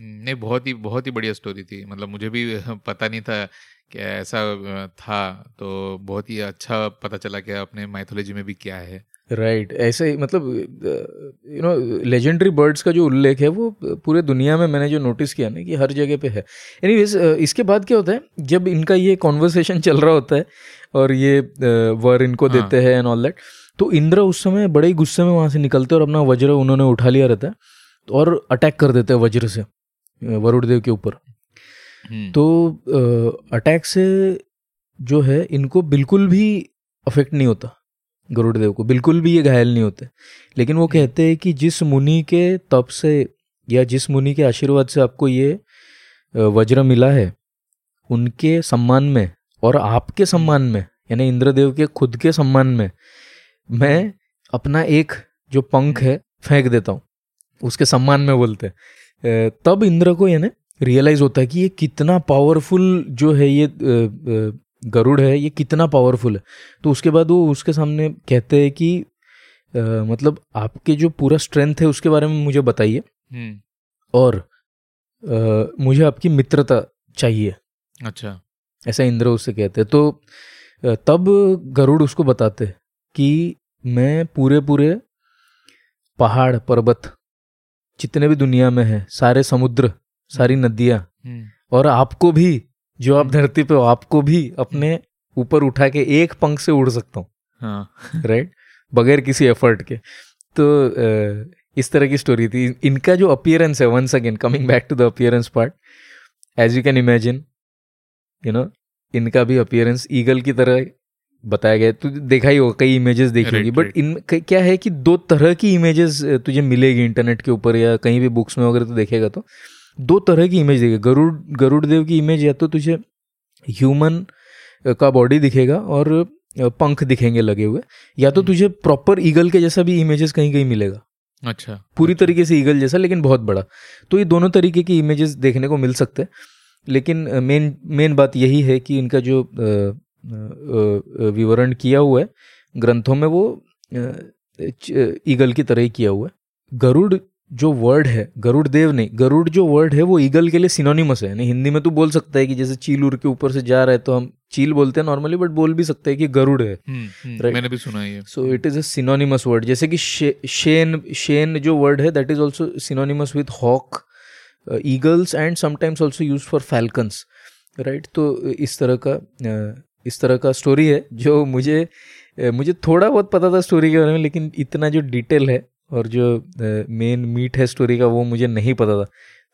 नहीं बहुत ही बहुत ही बढ़िया स्टोरी थी मतलब मुझे भी पता नहीं था कि ऐसा था तो बहुत ही अच्छा पता चला कि अपने माइथोलॉजी में भी क्या है राइट right. ऐसे ही मतलब यू नो लेजेंडरी बर्ड्स का जो उल्लेख है वो पूरे दुनिया में मैंने जो नोटिस किया ना कि हर जगह पे है एनीवेज इसके बाद क्या होता है जब इनका ये कॉन्वर्सेशन चल रहा होता है और ये वर इनको हाँ. देते हैं एंड ऑल दैट तो इंद्र उस समय बड़े ही गुस्से में वहाँ से निकलते और अपना वज्र उन्होंने उठा लिया रहता है और अटैक कर देते हैं वज्र से वरुण के ऊपर। हम्म। तो अटैक से जो है इनको बिल्कुल भी अफेक्ट नहीं होता गरुड़ देव को। बिल्कुल भी ये घायल नहीं होते। लेकिन वो कहते हैं कि जिस मुनि के तप से या जिस मुनि के आशीर्वाद से आपको ये वज्र मिला है उनके सम्मान में और आपके सम्मान में यानी इंद्रदेव के खुद के सम्मान में मैं अपना एक जो पंख है फेंक देता हूँ। उसके सम्मान में बोलते हैं। तब इंद्र को यानी रियलाइज़ होता है कि ये कितना पावरफुल जो है ये गरुड़ है ये कितना पावरफुल है। तो उसके बाद वो उसके सामने कहते हैं कि आ, मतलब आपके जो पूरा स्ट्रेंथ है उसके बारे में मुझे बताइए। हम्म। और आ, मुझे आपकी मित्रता चाहिए। अच्छा। ऐसा इंद्र उससे कहते हैं। तो तब गरुड़ उसको बताते कि मैं पूरे पूरे पहाड़ पर्वत जितने भी दुनिया में है सारे समुद्र सारी नदियाँ हम्म। और आपको भी जो आप धरती पे हो आपको भी अपने ऊपर उठा के एक पंख से उड़ सकता हूँ। हाँ। राइट बगैर किसी एफर्ट के। तो इस तरह की स्टोरी थी। इनका जो अपियरेंस है once again coming back to the appearance part as you can imagine you know इनका भी अपियरेंस ईगल की तरह बताया गया तो देखा ही होगा कई इमेजेस देखी होगी। बट इन क्या है कि दो तरह की इमेजेस तुझे मिलेगी इंटरनेट के ऊपर या कहीं भी बुक्स में वगैरह तो देखेगा तो। दो तरह की इमेज देखेगा। गरुड़ गरुड़ देव की इमेज या तो तुझे ह्यूमन का बॉडी दिखेगा और पंख दिखेंगे लगे हुए। या तो हम्म। तुझे प्रॉपर ईगल के जैसा भी इमेजेस कहीं कहीं मिलेगा। अच्छा। पूरी अच्छा। तरीके से ईगल जैसा लेकिन बहुत बड़ा। तो ये दोनों तरीके की इमेजेस देखने को मिल सकते हैं। लेकिन मेन मेन बात यही है कि इनका जो विवरण किया हुआ है। ग्रंथों में वो ईगल की तरह ही किया हुआ है। गरुड़ जो वर्ड है गरुड़ देव नहीं गरुड़ जो वर्ड है वो ईगल के लिए सिनोनिमस है। नहीं हिंदी में तो बोल सकता है कि जैसे चील उड़ के ऊपर से जा रहा है तो हम चील बोलते हैं नॉर्मली बट बोल भी सकते हैं कि गरुड़ है। हम्म, हम्म, मैंने भी सुना है so it is a synonymous word जैसे कि शेन शेन जो वर्ड है that is also synonymous with hawk eagles and sometimes also use for falcons right तो इस तरह का इस तरह का स्टोरी है, जो मुझे मुझे थोड़ा बहुत पता था स्टोरी के बारे में, लेकिन इतना जो डिटेल है और जो मेन मीट है स्टोरी का, वो मुझे नहीं पता था।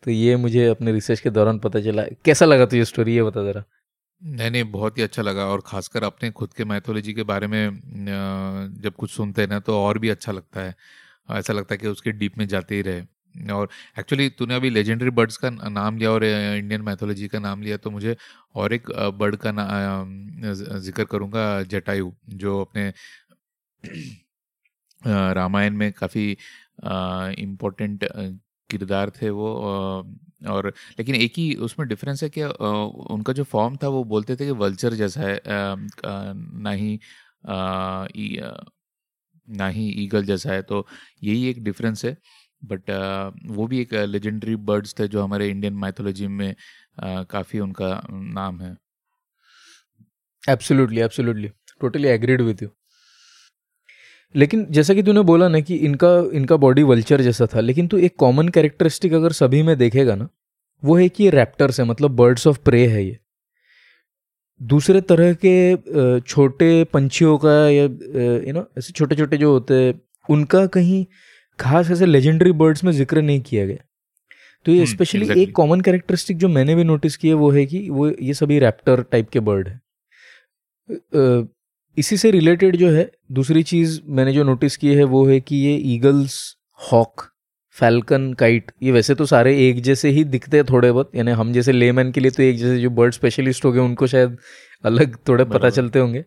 तो ये मुझे अपने रिसर्च के दौरान पता चला। कैसा लगा तुझे स्टोरी ये बता ज़रा? नहीं नहीं, बहुत ही अच्छा लगा और खासकर अपने खुद के मैथोलॉजी के बारे में जब कुछ सुनते हैं ना तो और भी अच्छा लगता है। ऐसा लगता है कि उसके डीप में जाते ही रहे। और एक्चुअली तूने अभी लेजेंडरी बर्ड्स का नाम लिया और इंडियन मैथोलॉजी का नाम लिया तो मुझे और एक बर्ड का ज़िक्र करूँगा, जटायु, जो अपने रामायण में काफ़ी इम्पोर्टेंट किरदार थे वो और लेकिन एक ही उसमें डिफरेंस है कि उनका जो फॉर्म था वो बोलते थे कि वल्चर जैसा है ना ही ना ही ईगल जैसा है तो यही एक डिफरेंस है। बट वो भी एक लेजेंडरी बर्ड्स थे जो हमारे इंडियन माइथोलॉजी में काफ़ी उनका नाम है। Absolutely absolutely totally agreed with you लेकिन जैसा कि तूने बोला ना कि इनका इनका बॉडी वल्चर जैसा था, लेकिन तू एक कॉमन कैरेक्टरिस्टिक अगर सभी में देखेगा ना, वो है कि ये रैप्टर्स है मतलब बर्ड्स ऑफ़ प्रे है ये। दूसरे तरह के छोटे पंछियों का या यू नो ऐसे छोटे छोटे जो होते हैं, उनका कहीं खास ऐसे लेजेंडरी बर्ड्स में ज़िक्र नहीं किया गया। तो ये स्पेशली हम्म, एक कॉमन कैरेक्टरिस्टिक जो मैंने भी नोटिस किया वो है कि वो ये सभी रैप्टर टाइप के बर्ड है। इसी से रिलेटेड जो है दूसरी चीज़ मैंने जो नोटिस की है वो है कि ये ईगल्स हॉक फैल्कन काइट ये वैसे तो सारे एक जैसे ही दिखते हैं थोड़े बहुत यानी हम जैसे लेमैन के लिए तो एक जैसे जो बर्ड स्पेशलिस्ट हो गए उनको शायद अलग थोड़े पता चलते होंगे।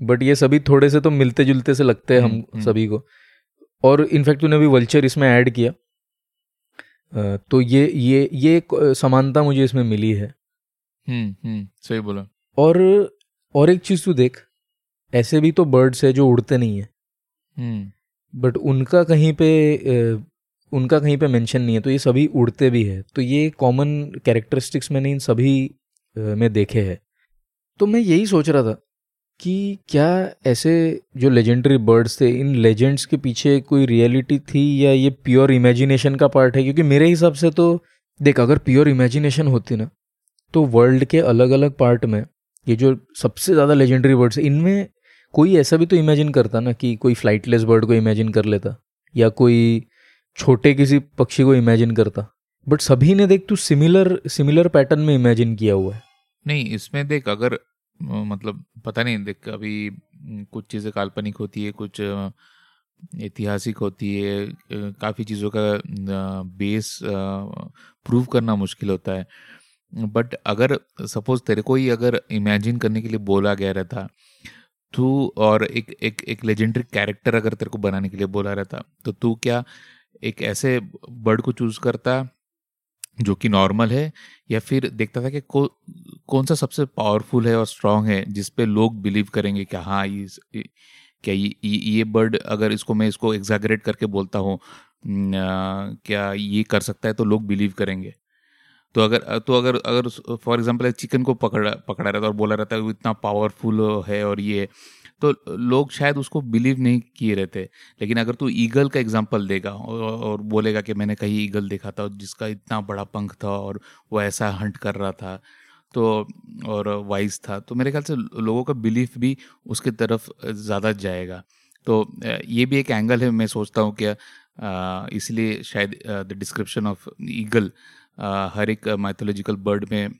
बट ये सभी थोड़े से तो मिलते जुलते से लगते हैं हम हम्म, हम्म। सभी को। और इनफैक्ट तूने अभी वल्चर इसमें ऐड किया। तो ये ये ये समानता मुझे इसमें मिली है। हम्म हम्म सही बोला। और और एक चीज़ तू देख ऐसे भी तो बर्ड्स है जो उड़ते नहीं है। But hmm. उनका कहीं पे उनका कहीं पे मेंशन नहीं है तो ये सभी उड़ते भी है। तो ये कॉमन कैरेक्टरिस्टिक्स मैंने इन सभी में देखे हैं। तो मैं यही सोच रहा था कि क्या ऐसे जो लेजेंडरी बर्ड्स थे, इन लेजेंड्स के पीछे कोई रियलिटी थी या ये प्योर इमेजिनेशन का पार्ट है? क्योंकि मेरे हिसाब से तो देख, अगर प्योर इमेजिनेशन होती ना तो वर्ल्ड के अलग अलग पार्ट में, ये जो सबसे ज़्यादा लेजेंडरी बर्ड्स है, इनमें कोई ऐसा भी तो इमेजिन करता ना कि कोई फ्लाइटलेस बर्ड को इमेजिन कर लेता, या कोई छोटे किसी पक्षी को इमेजिन करता। बट सभी ने, देख, तू सिमिलर सिमिलर पैटर्न में इमेजिन किया हुआ है। नहीं, इसमें देख, अगर मतलब पता नहीं, देख, अभी कुछ चीज़ें काल्पनिक होती है, कुछ ऐतिहासिक होती है काफ़ी चीज़ों का बेस प्रूव करना मुश्किल होता है। बट अगर, सपोज़ तेरे को ही अगर इमेजिन करने के लिए बोला गया रहता, तू और एक एक एक लेजेंडरी कैरेक्टर अगर तेरे को बनाने के लिए बोला रहता तो तू क्या एक ऐसे बर्ड को चूज़ करता जो कि नॉर्मल है या फिर देखता था कि को, कौन सा सबसे पावरफुल है और स्ट्रांग है जिस पे लोग बिलीव करेंगे कि हाँ ये क्या ये ये बर्ड अगर इसको मैं इसको एग्जागरेट करके बोलता हूँ क्या ये कर सकता है तो लोग बिलीव करेंगे। तो अगर तो अगर अगर फॉर एग्जांपल चिकन को पकड़ा पकड़ा रहता और बोला रहता है वो इतना पावरफुल है और ये तो लोग शायद उसको बिलीव नहीं किए रहते। लेकिन अगर तू ईगल का एग्ज़ाम्पल देगा और बोलेगा कि मैंने कहीं ईगल देखा था जिसका इतना बड़ा पंख था और वो ऐसा हंट कर रहा था तो और वाइस था तो मेरे ख्याल से लोगों का बिलीफ भी उसके तरफ़ ज़्यादा जाएगा। तो ये भी एक एंगल है, मैं सोचता हूँ कि इसलिए शायद द डिस्क्रिप्शन ऑफ़ ईगल हर एक माइथोलॉजिकल बर्ड में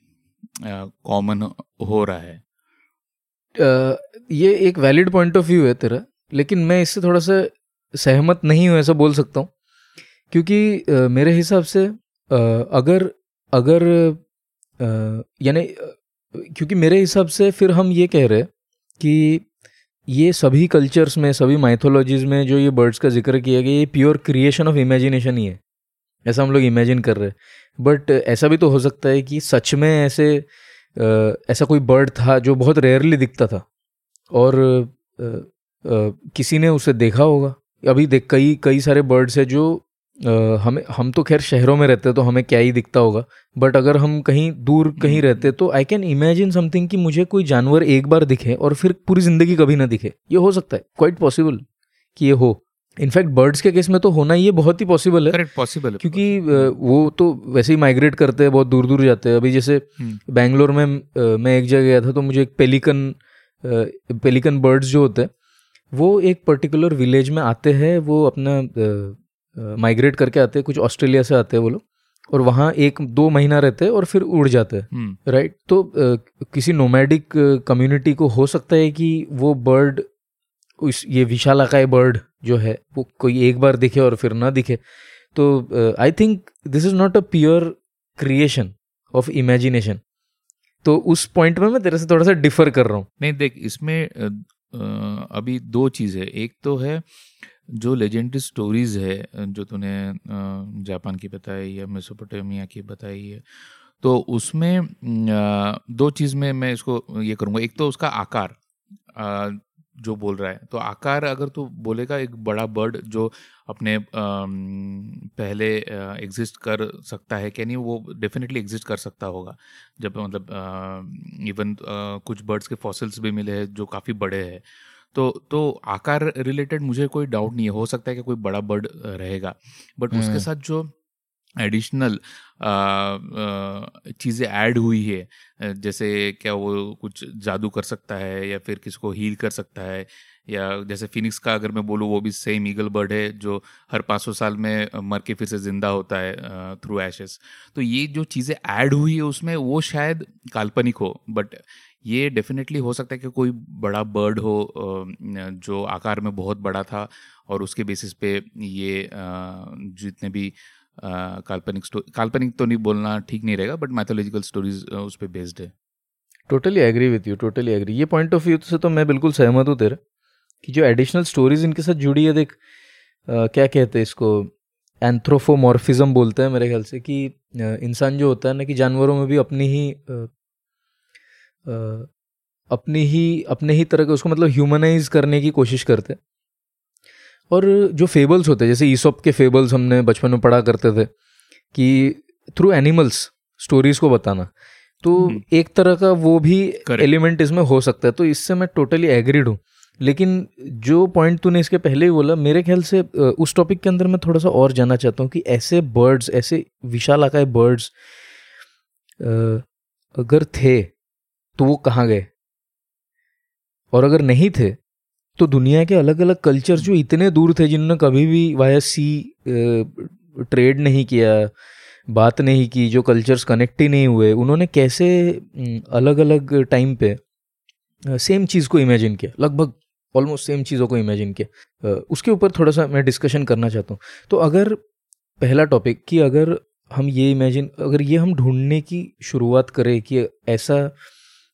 कॉमन हो रहा है। ये एक वैलिड पॉइंट ऑफ़ व्यू है तेरा, लेकिन मैं इससे थोड़ा सा सहमत नहीं हूँ, ऐसा बोल सकता हूँ। क्योंकि मेरे हिसाब से अगर अगर यानी क्योंकि मेरे हिसाब से फिर हम ये कह रहे हैं कि ये सभी कल्चर्स में, सभी माइथोलॉजीज में जो ये बर्ड्स का ज़िक्र किया गया, ये प्योर क्रिएशन ऑफ़ इमेजिनेशन ही है। ऐसा हम लोग इमेजिन कर रहे हैं। बट ऐसा भी तो हो सकता है कि सच में ऐसे ऐसा कोई बर्ड था जो बहुत रेयरली दिखता था। और आ, आ, किसी ने उसे देखा होगा। अभी देख कई कई सारे बर्ड्स है जो आ, हमें हम तो खैर शहरों में रहते तो हमें क्या ही दिखता होगा। बट अगर हम कहीं दूर कहीं हम्म। रहते तो आई कैन इमेजिन समथिंग कि मुझे कोई जानवर एक बार दिखे और फिर पूरी ज़िंदगी कभी ना दिखे। ये हो सकता है क्वाइट पॉसिबल कि ये हो। इनफैक्ट बर्ड्स के केस में तो होना ये बहुत ही पॉसिबल है करेक्ट पॉसिबल है क्योंकि वो तो वैसे ही माइग्रेट करते हैं बहुत दूर दूर जाते हैं अभी जैसे बैंगलोर हम्म। में मैं एक जगह गया था तो मुझे एक पेलिकन पेलिकन बर्ड्स जो होते हैं वो एक पर्टिकुलर विलेज में आते हैं वो अपना माइग्रेट करके आते हैं कुछ ऑस्ट्रेलिया से आते हैं वो लोग और वहाँ एक दो महीना रहते हैं और फिर उड़ जाते हैं राइट हम्म। तो किसी नोमैडिक कम्युनिटी को हो सकता है कि वो बर्ड उस ये विशालाकाय बर्ड जो है, वो कोई एक बार दिखे और फिर ना दिखे। तो I think this is not a pure creation of imagination तो उस पॉइंट में मैं तेरे से थोड़ा सा डिफर कर रहा हूँ। नहीं, देख, इसमें अभी दो चीज़ है। एक तो है, जो लेजेंडरी स्टोरीज है, जो तूने जापान की बताई या मेसोपोटामिया की बताई है तो उसमें दो चीज़ में मैं इसको ये करूँगा। एक तो उसका आकार जो बोल रहा है। तो आकार अगर तो बोलेगा एक बड़ा बर्ड जो अपने पहले एग्जिस्ट कर सकता है क्या नहीं वो डेफिनेटली एग्जिस्ट कर सकता होगा। जब मतलब इवन कुछ बर्ड्स के फॉसिल्स भी मिले हैं जो काफ़ी बड़े हैं। तो तो आकार रिलेटेड मुझे कोई डाउट नहीं है। हो सकता है कि कोई बड़ा बर्ड रहेगा। बट उसके हम्म। साथ जो एडिशनल चीज़ें ऐड हुई है। जैसे क्या वो कुछ जादू कर सकता है या फिर किसको हील कर सकता है, या जैसे फिनिक्स का अगर मैं बोलूँ, वो भी सेम ईगल बर्ड है जो हर 500 साल में मर के फिर से ज़िंदा होता है थ्रू एशेस तो ये जो चीज़ें ऐड हुई है उसमें, वो शायद काल्पनिक हो बट ये डेफिनेटली हो सकता है कि कोई बड़ा बर्ड हो जो आकार में बहुत बड़ा था और उसके बेसिस पे ये जितने भी काल्पनिक स्टोरी काल्पनिक तो नहीं बोलना ठीक नहीं रहेगा बट मैथोलॉजिकल स्टोरीज उस पर बेस्ड है। Totally agree with you totally agree ये पॉइंट ऑफ़ व्यू से तो मैं बिल्कुल सहमत हूँ तेरा, कि जो एडिशनल स्टोरीज इनके साथ जुड़ी है, देख क्या कहते हैं इसको एंथ्रोफोमॉर्फिज्म बोलते हैं मेरे ख्याल से, कि इंसान जो होता है ना कि जानवरों में भी अपनी ही अपनी ही, अपने ही तरह के उसको मतलब ह्यूमनाइज करने की कोशिश करते हैं। और जो फेबल्स होते हैं जैसे ईसॉप के फेबल्स हमने बचपन में पढ़ा करते थे कि थ्रू एनिमल्स स्टोरीज को बताना तो हम्म। एक तरह का वो भी एलिमेंट इसमें हो सकता है तो इससे मैं टोटली एग्रीड हूँ। लेकिन जो पॉइंट तूने इसके पहले ही बोला मेरे ख्याल से उस टॉपिक के अंदर मैं थोड़ा सा और जानना चाहता हूँ कि ऐसे बर्ड्स ऐसे विशाल आकाय बर्ड्स अगर थे तो वो कहाँ गए? और अगर नहीं थे तो दुनिया के अलग अलग कल्चर जो इतने दूर थे जिन्होंने कभी भी वाया सी ट्रेड नहीं किया, बात नहीं की, जो कल्चर्स कनेक्ट ही नहीं हुए, उन्होंने कैसे अलग अलग टाइम पे सेम चीज़ को इमेजिन किया, लगभग ऑलमोस्ट सेम चीज़ों को इमेजिन किया। उसके ऊपर थोड़ा सा मैं डिस्कशन करना चाहता हूँ। तो अगर पहला टॉपिक कि अगर हम ये इमेजिन अगर ये हम ढूँढने की शुरुआत करें कि ऐसा,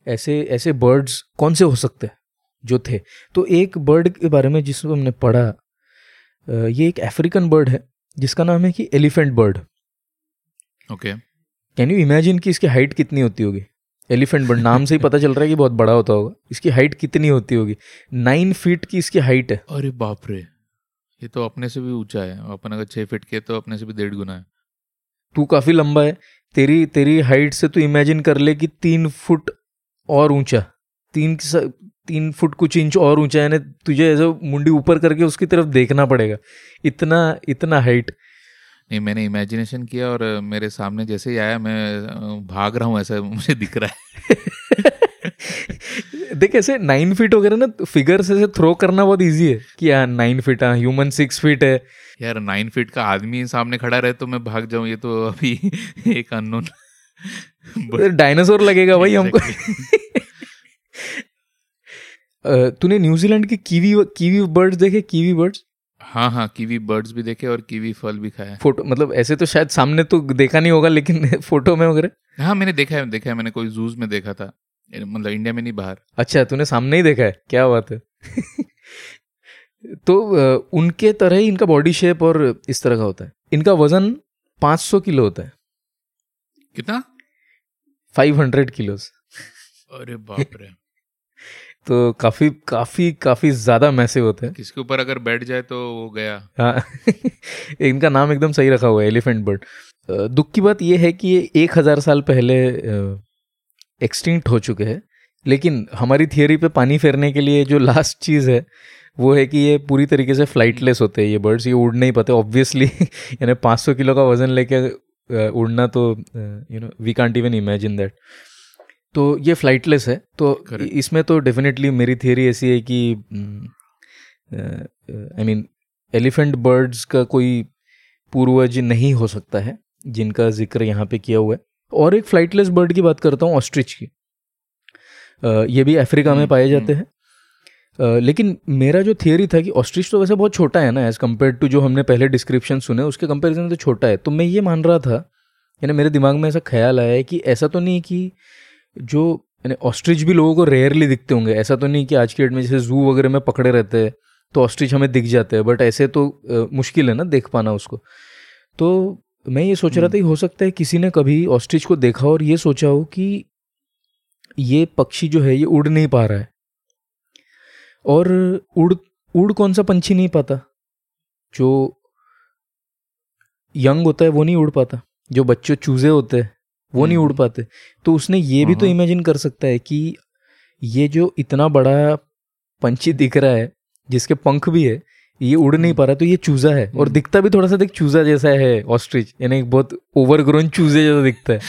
ऐसे ऐसे बर्ड्स कौन से हो सकते हैं? जो थे। तो एक बर्ड के बारे में जिसको हमने पढ़ा ये एक अफ्रीकन बर्ड है जिसका नाम है कि elephant bird okay can you imagine कि इसकी हाइट कितनी होती होगी? एलिफेंट बर्ड नाम से ही पता चल रहा है कि बहुत बड़ा होता होगा। इसकी हाइट कितनी होती होगी? नाइन फीट की इसकी हाइट है। अरे बाप रे ये तो अपने से भी ऊँचा है। अपन अगर छह फीट के तो अपने से भी डेढ़ गुना है। तू काफ़ी लंबा है। तेरी तेरी हाइट से तू इमेजिन कर ले कि तीन फुट और ऊँचा। तीन तीन फुट कुछ इंच और ऊँचा यानी तुझे ऐसे मुंडी ऊपर करके उसकी तरफ़ देखना पड़ेगा। इतना इतना हाइट नहीं मैंने इमेजिनेशन किया और मेरे सामने जैसे ही आया मैं भाग रहा हूँ ऐसा मुझे दिख रहा है। देख ऐसे नाइन फीट वगैरह ना फिगर से थ्रो करना बहुत इजी है कि यार नाइन फीट हाँ ह्यूमन सिक्स फीट है। यार नाइन फीट का आदमी सामने खड़ा रहे तो मैं भाग जाऊँ ये तो अभी एक अननोन डायनासोर लगेगा भाई हमको। तूने न्यूजीलैंड के कीवी कीवी बर्ड्स देखे? Kiwi birds? हाँ हाँ कीवी बर्ड्स भी देखे और कीवी फल भी खाया फ़ोटो मतलब ऐसे तो शायद सामने तो देखा नहीं होगा लेकिन फ़ोटो में वगैरह? हाँ मैंने देखा है देखा है मैंने कोई जूज में देखा था। मतलब इंडिया में नहीं बाहर। अच्छा तूने सामने ही देखा है? क्या बात है। तो उनके तरह ही इनका बॉडी शेप और इस तरह का होता है। इनका वज़न 500 किलो होता है। कितना? 500 किलोस अरे बाप रे। तो काफ़ी काफ़ी काफ़ी ज़्यादा मैसिव होते हैं। किसके ऊपर अगर बैठ जाए तो वो गया। हाँ। इनका नाम एकदम सही रखा हुआ है एलिफेंट बर्ड। दुख की बात यह है कि ये एक हज़ार साल पहले एक्सटिंक्ट हो चुके हैं। लेकिन हमारी थियोरी पे पानी फेरने के लिए जो लास्ट चीज़ है वो है कि ये पूरी तरीके से फ्लाइटलेस होते हैं ये बर्ड्स ये उड़ नहीं पाते ऑब्वियसली यानी 500 किलो का वज़न लेके उड़ना तो you know we can't even imagine that तो ये फ्लाइटलेस है। तो. इसमें तो डेफिनेटली मेरी थियोरी ऐसी है कि आई मीन एलिफेंट बर्ड्स का कोई पूर्वज नहीं हो सकता है जिनका ज़िक्र यहाँ पे किया हुआ है। और एक फ्लाइटलेस बर्ड की बात करता हूँ ऑस्ट्रिच की। अ, ये भी अफ्रीका में हम्म, पाए जाते हैं। लेकिन मेरा जो थियरी था कि ऑस्ट्रिच तो वैसे बहुत छोटा है ना एज कंपेयर टू जो हमने पहले डिस्क्रिप्शन सुने उसके कंपेरिजन में तो छोटा है। तो मैं ये मान रहा था यानी मेरे दिमाग में ऐसा ख्याल आया है कि ऐसा तो नहीं कि जो यानी ऑस्ट्रिच भी लोगों को रेयरली दिखते होंगे। ऐसा तो नहीं कि आज की डेट में जैसे जू वगैरह में पकड़े रहते हैं तो ऑस्ट्रिच हमें दिख जाते हैं बट ऐसे तो अ, मुश्किल है ना देख पाना उसको। तो मैं ये सोच रहा था कि हो सकता है किसी ने कभी ऑस्ट्रिच को देखा और ये सोचा हो कि ये पक्षी जो है ये उड़ नहीं पा रहा है। और उड़ उड़ कौन सा पंछी नहीं पाता? जो यंग होता है वो नहीं उड़ पाता। जो बच्चों चूजे होते हैं वो नहीं उड़ हम्म। पाते। तो उसने ये भी तो हाँ। इमेजिन कर सकता है कि ये जो इतना बड़ा पंछी दिख रहा है जिसके पंख भी है ये उड़ नहीं पा रहा तो ये चूजा है। और हम्म। दिखता भी थोड़ा सा देख चूजा जैसा है ऑस्ट्रिच यानी एक बहुत ओवरग्रोन चूजे जैसा दिखता है।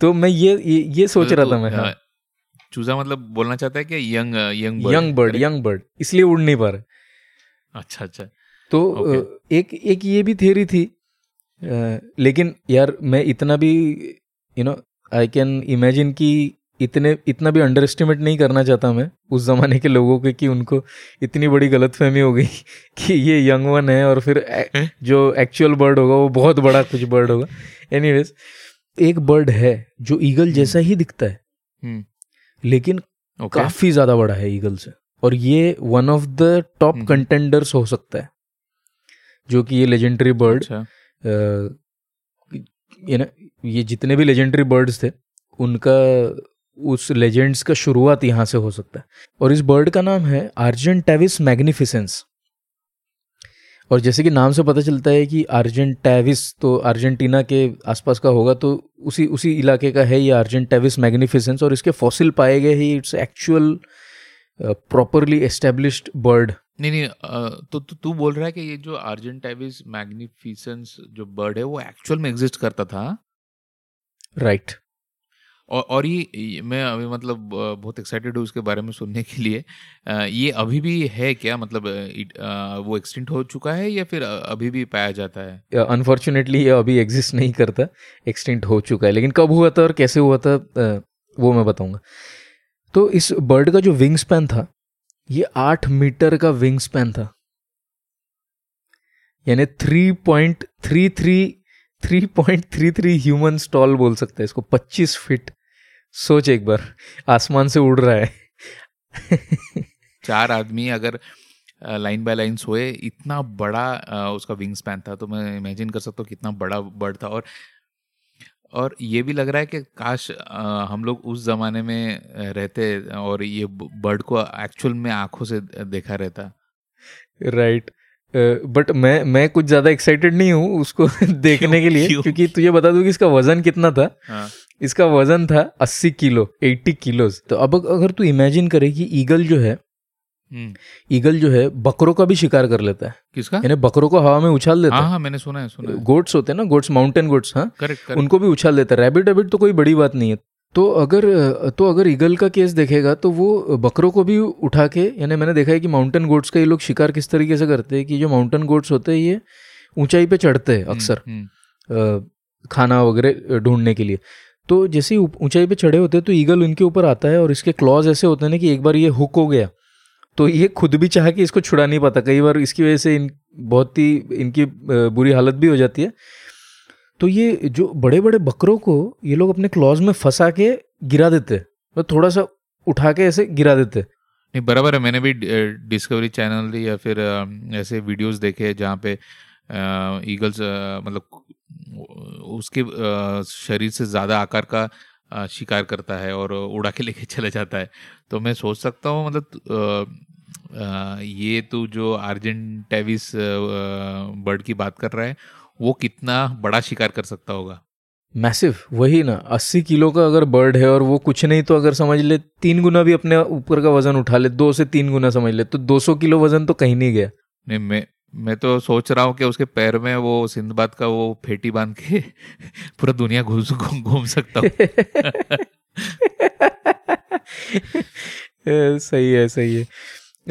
तो मैं ये ये, ये सोच तो रहा था मैं हाँ। चूजा मतलब बोलना चाहता है कि young young bird young bird young bird इसलिए उड़ नहीं पा रहा। अच्छा अच्छा। तो Okay. एक एक ये भी थियरी थी लेकिन यार मैं इतना भी you know I can imagine कि इतने इतना भी अंडर एस्टिमेट नहीं करना चाहता मैं उस जमाने के लोगों के कि उनको इतनी बड़ी गलतफहमी हो गई कि ये यंग वन है और फिर ए- जो एक्चुअल बर्ड होगा वो बहुत बड़ा कुछ बर्ड होगा। एनीवेज एक बर्ड है जो ईगल जैसा ही दिखता है। हम्म। लेकिन ओके काफ़ी ज़्यादा बड़ा है ईगल से। और ये one of the top. Contenders हो सकता है। जो कि ये लेजेंडरी बर्ड अच्छा। ये ना, ये जितने भी लेजेंडरी बर्ड्स थे, उनका, उस लेजेंड्स का शुरुआत यहाँ से हो सकता है। और इस बर्ड का नाम है आर्जेंटेविस मैग्निफिसेंस और जैसे कि नाम से पता चलता है कि आर्जेंटेविस तो अर्जेंटीना के आसपास का होगा तो उसी उसी इलाके का है ये आर्जेंटेविस मैग्निफिसेंस और इसके फॉसिल पाए गए ही it's actual properly established bird नहीं नहीं तो तू तो बोल रहा है कि ये जो आर्जेंटेविस मैग्निफिसेंस जो बर्ड है वो एक्चुअल में एग्जिस्ट करता था? Right right. और और ये मैं अभी मतलब बहुत एक्साइटेड हूँ उसके बारे में सुनने के लिए। ये अभी भी है क्या? मतलब वो एक्सटेंट हो चुका है या फिर अभी भी पाया जाता है? अनफॉर्चुनेटली ये अभी एग्जिस्ट नहीं करता। एक्सटेंट हो चुका है। लेकिन कब हुआ था और कैसे हुआ था वो मैं बताऊँगा। तो इस बर्ड का जो विंग स्पैन था, ये आठ मीटर का विंग स्पैन था। यानी three point three three three point three three human stall बोल सकते हैं इसको। पच्चीस फीट सोच एक बार, आसमान से उड़ रहा है। चार आदमी अगर लाइन बाय लाइन सोए, इतना बड़ा उसका विंग स्पैन था तो मैं इमेजिन कर सकता हूँ कितना बड़ा बर्ड था। और और ये भी लग रहा है कि काश हम लोग उस ज़माने में रहते और ये बर्ड को एक्चुअल में आँखों से देखा रहता राइट बट मैं मैं कुछ ज़्यादा एक्साइटेड नहीं हूँ उसको देखने के लिए क्यों? क्योंकि तुझे बता दूँ कि इसका वज़न कितना था हाँ. इसका वज़न था अस्सी किलो एट्टी किलो तो अब अगर तू इमेजिन करे कि ईगल जो है ईगल हम्म। जो है बकरों का भी शिकार कर लेता है। किसका? यानी बकरों को हवा में उछाल देता हाँ, हाँ, मैंने सुना है सुना है। गोट्स होते हैं ना गोट्स माउंटेन गोट्स हाँ? करेक्ट उनको भी उछाल देता है। रैबिट रैबिट तो कोई बड़ी बात नहीं है। तो अगर तो अगर ईगल का केस देखेगा तो वो बकरों को भी उठा के यानी मैंने देखा है कि माउंटेन गोट्स का ये लोग शिकार किस तरीके से करते हैं कि जो माउंटेन गोट्स होते हैं ये ऊंचाई पे चढ़ते हैं अक्सर हम्म, हम्म। खाना वगैरह ढूँढने के लिए। तो जैसे ही ऊंचाई पे चढ़े होते हैं तो ईगल उनके ऊपर आता है और इसके क्लॉज ऐसे होते हैं ना कि एक बार ये हुक हो गया। तो ये खुद भी चाह कि इसको छुड़ा नहीं पाता। कई बार इसकी वजह से इन, बहुत ही इनकी बुरी हालत भी हो जाती है। तो ये जो बड़े बड़े बकरों को ये लोग अपने क्लॉज में फंसा के गिरा देते हैं। तो थोड़ा सा उठा के ऐसे गिरा देते नहीं, बराबर है। मैंने भी डिस्कवरी चैनल या फिर ऐसे वीडियोस देखे हैं जहाँ पे ईगल्स मतलब उसके शरीर से ज़्यादा आकार का शिकार करता है और उड़ा के लेके चला जाता है। तो मैं सोच सकता हूँ मतलब ये तो जो आर्जेंटेविस बर्ड की बात कर रहा है वो कितना बड़ा शिकार कर सकता होगा? मैसिव वही ना अस्सी किलो का अगर बर्ड है और वो कुछ नहीं तो अगर समझ ले तीन गुना भी अपने ऊपर का वज़न उठा ले दो से तीन गुना समझ ले तो 200 किलो वज़न तो कहीं नहीं गया। नहीं मैं मैं तो सोच रहा हूँ कि उसके पैर में वो सिंधबाद का वो फेटी बाँध के पूरा दुनिया घूम घूम सकता हूँ। सही है सही है।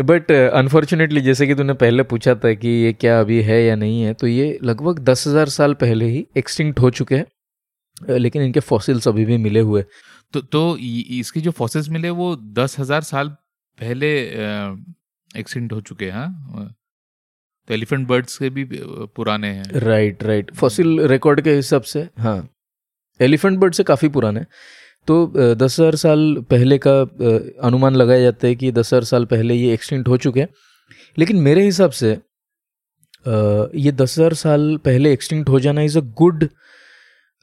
बट अनफॉर्चुनेटली uh, जैसे कि तूने पहले पूछा था कि ये क्या अभी है या नहीं है तो ये लगभग दस हज़ार साल पहले ही एक्सटिंक्ट हो चुके हैं। लेकिन इनके फॉसिल्स अभी भी मिले हुए। तो तो इसके जो फॉसिल्स मिले वो दस हज़ार साल पहले एक्सटिंक्ट हो चुके हैं हाँ? तो एलिफेंट बर्ड्स के भी पुराने हैं। राइट राइट फॉसिल रिकॉर्ड के हिसाब से? हाँ। एलिफेंट बर्ड से काफ़ी पुराने। तो दस हज़ार साल पहले का अनुमान लगाया जाता है कि दस हज़ार साल पहले ये एक्सटेंट हो चुके हैं। लेकिन मेरे हिसाब से ये दस हज़ार साल पहले एक्सटिंक्ट हो जाना is a good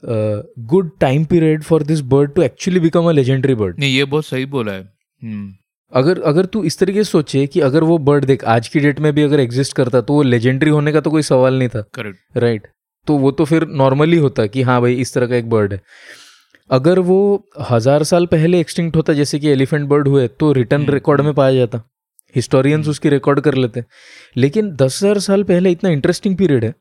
good time period for this bird to actually become a legendary bird नहीं ये बहुत सही बोला है। हम्म। अगर अगर तू इस तरीके से सोचे कि अगर वो बर्ड देख आज की डेट में भी अगर एग्जिस्ट करता तो वो लेजेंडरी होने का तो कोई सवाल नहीं था। Correct right right. तो वो तो फिर नॉर्मली होता कि हाँ भाई इस तरह का एक बर्ड है। अगर वो हज़ार साल पहले एक्सटिंक्ट होता जैसे कि एलिफेंट बर्ड हुए तो रिटर्न रिकॉर्ड हम्म, में पाया जाता। हिस्टोरियंस हम्म। उसकी रिकॉर्ड कर लेते। लेकिन दस हज़ार साल पहले इतना इंटरेस्टिंग पीरियड है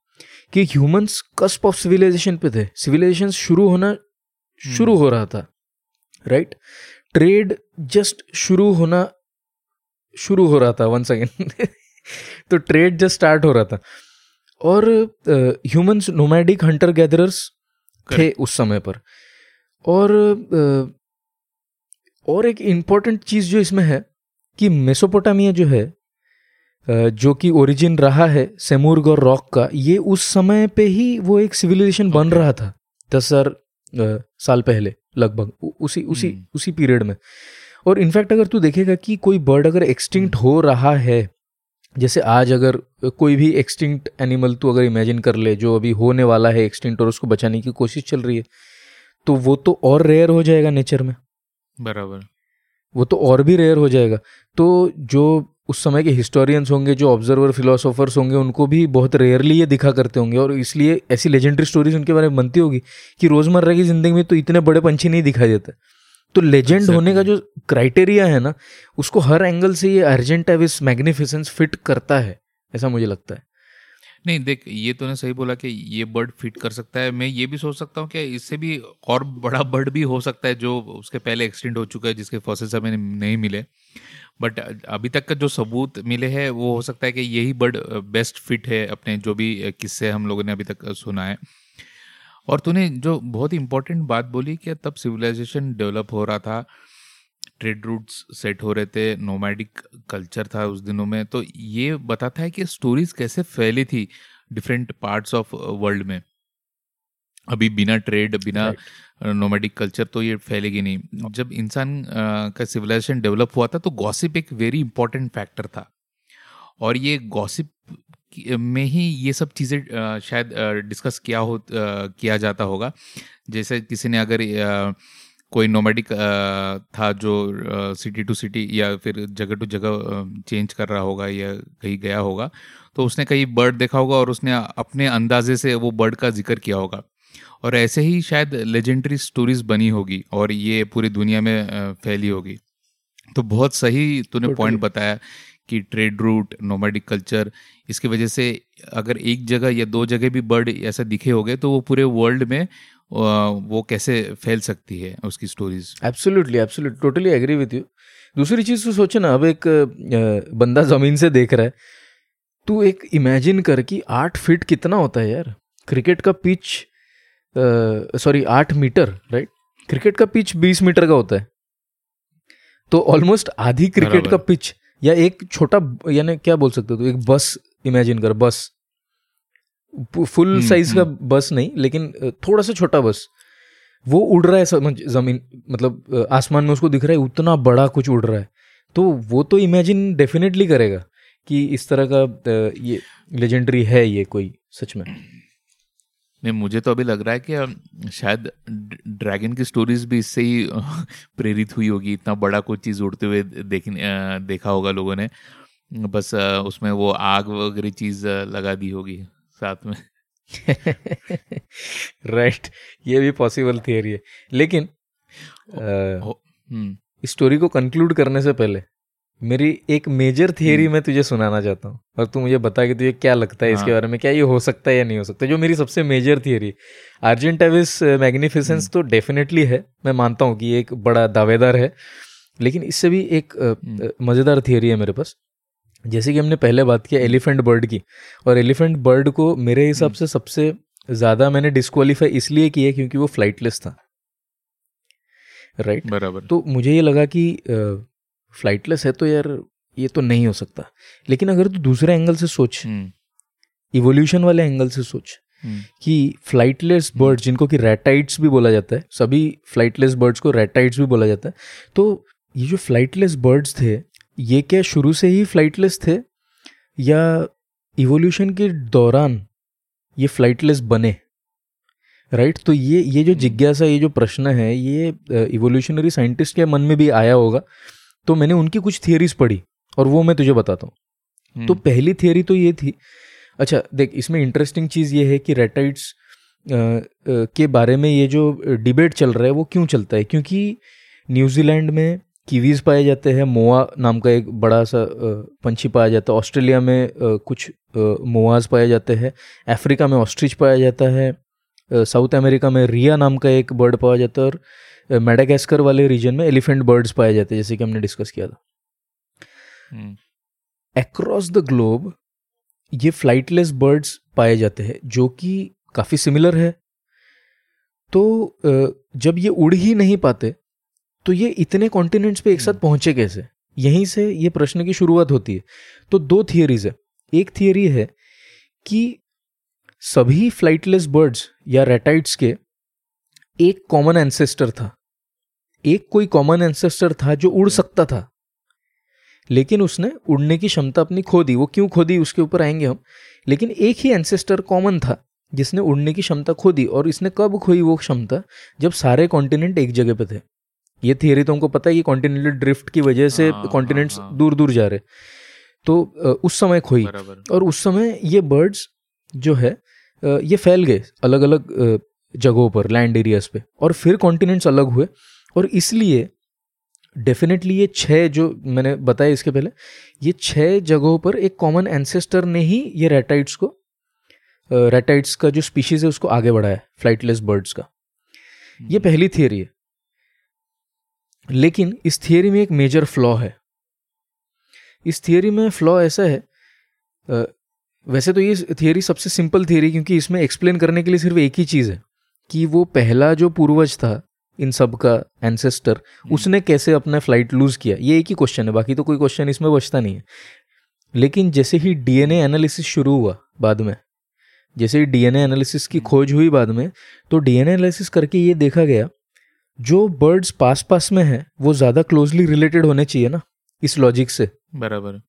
कि ह्यूमंस कस्प ऑफ़ सिविलाइजेशन पे थे। सिविलाइजेशन शुरू होना शुरू हम्म। हो रहा था राइट ट्रेड जस्ट शुरू होना शुरू हो रहा था वन सेकेंड तो ट्रेड जस्ट स्टार्ट हो रहा था। और ह्यूमंस नोमैडिक हंटर गैदरर्स थे उस समय पर। और और एक इंपॉर्टेंट चीज़ जो इसमें है कि मेसोपोटामिया जो है जो कि ओरिजिन रहा है सेमुर्ग और रॉक का ये उस समय पे ही वो एक सिविलाइजेशन बन रहा था दस हज़ार साल पहले लगभग उसी उसी हम्म। उसी पीरियड में और इनफैक्ट अगर तू देखेगा कि कोई बर्ड अगर एक्सटिंक्ट हम्म। हो रहा है जैसे आज अगर कोई भी एक्सटिंक्ट एनिमल तू अगर इमेजिन कर ले जो अभी होने वाला है एक्सटिंक्ट और उसको बचाने की कोशिश चल रही है तो वो तो और रेयर हो जाएगा नेचर में। बराबर। वो तो और भी रेयर हो जाएगा। तो जो उस समय के हिस्टोरियंस होंगे जो ऑब्जर्वर फिलोसोफर्स होंगे उनको भी बहुत रेयरली ये दिखा करते होंगे और इसलिए ऐसी लेजेंडरी स्टोरीज उनके बारे में बनती होगी कि रोज़मर्रा की ज़िंदगी में तो इतने बड़े पंछी नहीं दिखाई देते। तो लेजेंड होने का जो क्राइटेरिया है ना उसको हर एंगल से ये अर्जेंट एविस मैग्निफिसेंस फिट करता है ऐसा मुझे लगता है। नहीं, देख, ये तूने सही बोला कि ये बर्ड फिट कर सकता है। मैं ये भी सोच सकता हूँ कि इससे भी और बड़ा बर्ड भी हो सकता है जो उसके पहले एक्सटेंड हो चुका है, जिसके फॉसिल्स हमें नहीं मिले। बट अभी तक का जो सबूत मिले हैं, वो हो सकता है कि यही बर्ड बेस्ट फिट है अपने जो भी किस्से हम लोगों ने अभी तक सुना है। और तूने जो बहुत ही इंपॉर्टेंट बात बोली कि तब सिविलाइजेशन डेवलप हो रहा था ट्रेड रूट्स सेट हो रहे थे नोमैडिक कल्चर था उस दिनों में। तो ये बताता है कि स्टोरीज कैसे फैली थी डिफरेंट पार्ट्स ऑफ़ वर्ल्ड में। अभी बिना ट्रेड बिना नोमैडिक कल्चर तो ये फैलेगी नहीं। जब इंसान का सिविलाइजेशन डेवलप हुआ था तो गॉसिप एक वेरी इंपॉर्टेंट फैक्टर था। और ये गॉसिप में ही ये सब चीज़ें शायद डिस्कस किया हो किया जाता होगा। जैसे किसी ने अगर कोई नोमेडिक था जो सिटी टू सिटी या फिर जगह टू जगह चेंज कर रहा होगा या कहीं गया होगा तो उसने कहीं बर्ड देखा होगा और उसने अपने अंदाजे से वो बर्ड का ज़िक्र किया होगा। और ऐसे ही शायद लेजेंडरी स्टोरीज बनी होगी और ये पूरी दुनिया में फैली होगी। तो बहुत सही तूने पॉइंट बताया कि ट्रेड रूट नोमेडिक कल्चर इसकी वजह से अगर एक जगह या दो जगह भी बर्ड ऐसा दिखे होंगे तो वो पूरे वर्ल्ड में वो कैसे फैल सकती है उसकी stories absolutely absolutely totally agree with you दूसरी चीज़ तो सोचे ना अब एक बंदा ज़मीन से देख रहा है। तू एक इमेजिन कर कि आठ फीट कितना होता है यार। क्रिकेट का पिच सॉरी आठ मीटर राइट क्रिकेट का पिच बीस मीटर का होता है। तो ऑलमोस्ट आधी क्रिकेट का पिच या एक छोटा यानी क्या बोल सकते हो तो? एक बस इमेजिन कर बस फुल साइज़ हम्म, का हम्म। बस नहीं लेकिन थोड़ा सा छोटा बस। वो उड़ रहा है समझ ज़मीन मतलब आसमान में उसको दिख रहा है उतना बड़ा कुछ उड़ रहा है। तो वो तो इमेजिन डेफिनेटली करेगा कि इस तरह का ये लेजेंडरी है ये कोई सच में। नहीं मुझे तो अभी लग रहा है कि शायद ड्रैगन की स्टोरीज भी इससे ही प्रेरित हुई होगी इतना बड़ा कोई चीज़ उड़ते हुए देख देखा होगा लोगों ने। बस उसमें वो आग वगैरह चीज़ लगा दी होगी। साथ में राइट ये भी पॉसिबल थियरी है लेकिन हम्म। स्टोरी को कंक्लूड करने से पहले मेरी एक मेजर थियरी हम्म। मैं तुझे सुनाना चाहता हूँ और तू मुझे बता कि तुझे क्या लगता है हाँ. इसके बारे में क्या ये हो सकता है या नहीं हो सकता जो मेरी सबसे मेजर थियरी आर्जेंटाविस मैग्निफिसेंस तो डेफिनेटली है मैं मानता हूँ कि एक बड़ा दावेदार है लेकिन इससे भी एक हम्म। मज़ेदार थियरी है मेरे पास जैसे कि हमने पहले बात किया एलिफेंट बर्ड की और एलिफेंट बर्ड को मेरे हिसाब हम्म। से सबसे ज़्यादा मैंने डिस्कालीफाई इसलिए किया क्योंकि वो फ्लाइटलेस था राइट right? बराबर तो मुझे ये लगा कि फ्लाइटलेस है तो यार ये तो नहीं हो सकता लेकिन अगर तू तो दूसरे एंगल से सोच इवोल्यूशन हम्म। वाले एंगल से सोच हम्म। कि फ्लाइटलेस बर्ड जिनको कि रेटाइट्स भी बोला जाता है सभी फ्लाइटलेस बर्ड्स को रेटाइट्स भी बोला जाता है तो ये जो फ्लाइटलेस बर्ड्स थे ये क्या शुरू से ही फ्लाइटलेस थे या इवोल्यूशन के दौरान ये फ्लाइटलेस बने राइट right? तो ये ये जो। जिज्ञासा ये जो प्रश्न है ये इवोल्यूशनरी साइंटिस्ट के मन में भी आया होगा तो मैंने उनकी कुछ थियरीज पढ़ी और वो मैं तुझे बताता हूँ तो हम्म। पहली थियोरी तो ये थी अच्छा देख इसमें इंटरेस्टिंग चीज़ ये है कि रेटाइट्स के बारे में ये जो डिबेट चल रहा है वो क्यों चलता है क्योंकि न्यूजीलैंड में कीवीज पाए जाते हैं मोआ नाम का एक बड़ा सा पंछी पाया जाता है। ऑस्ट्रेलिया में कुछ मोआज पाए जाते हैं। अफ्रीका में ऑस्ट्रिच पाया जाता है। साउथ अमेरिका में रिया नाम का एक बर्ड पाया जाता है और मेडागास्कर वाले रीजन में एलिफेंट बर्ड्स पाए जाते हैं जैसे कि हमने डिस्कस किया था। अक्रॉस द ग्लोब ये फ्लाइटलेस बर्ड्स पाए जाते हैं जो कि काफ़ी सिमिलर है। तो जब ये उड़ ही नहीं पाते तो ये इतने कॉन्टिनेंट्स पे एक साथ हम्म। पहुँचे कैसे? यहीं से ये प्रश्न की शुरुआत होती है। तो दो थियोरीज है। एक थियरी है कि सभी फ्लाइटलेस बर्ड्स या रेटाइट्स के एक कॉमन एंसेस्टर था। एक कोई कॉमन एंसेस्टर था जो उड़ सकता था। लेकिन उसने उड़ने की क्षमता अपनी खो दी। वो क्यों खो दी उसके ऊपर आएँगे हम। लेकिन एक ही एंसेस्टर कॉमन था जिसने उड़ने की क्षमता खो दी। और इसने कब खोई वो क्षमता? जब सारे कॉन्टिनेंट एक जगह पे थे। ये थियरी तो हमको पता है कि कॉन्टिनेंटल ड्रिफ्ट की वजह से कॉन्टिनेंट्स। दूर दूर जा रहे। तो उस समय खोई। और उस समय ये बर्ड्स जो है ये फैल गए अलग अलग जगहों पर लैंड एरियाज़ पे। और फिर कॉन्टिनेंट्स अलग हुए। और इसलिए डेफिनेटली ये छह जो मैंने बताया इसके पहले ये छह जगहों पर एक कॉमन एंसेस्टर ने ही ये रेटाइट्स को रेटाइट्स का जो स्पीशीज है उसको आगे बढ़ाया फ्लाइटलेस बर्ड्स का। ये पहली थियरी है। लेकिन इस थियरी में एक मेजर फ्लॉ है। इस थियरी में फ्लॉ ऐसा है वैसे तो ये थियरी सबसे सिंपल थियरी क्योंकि इसमें एक्सप्लेन करने के लिए सिर्फ़ एक ही चीज़ है कि वो पहला जो पूर्वज था इन सब का एंसेस्टर उसने कैसे अपना फ़्लाइट लूज किया? ये एक ही क्वेश्चन है बाकी तो कोई क्वेश्चन इसमें बचता नहीं है। लेकिन जैसे ही डीएनए एनालिसिस शुरू हुआ बाद में जैसे ही डीएनए एनालिसिस की खोज हुई बाद में तो डीएनए एनालिसिस करके ये देखा गया जो बर्ड्स पास पास में हैं वो ज़्यादा क्लोजली रिलेटेड होने चाहिए ना इस लॉजिक से। बराबर।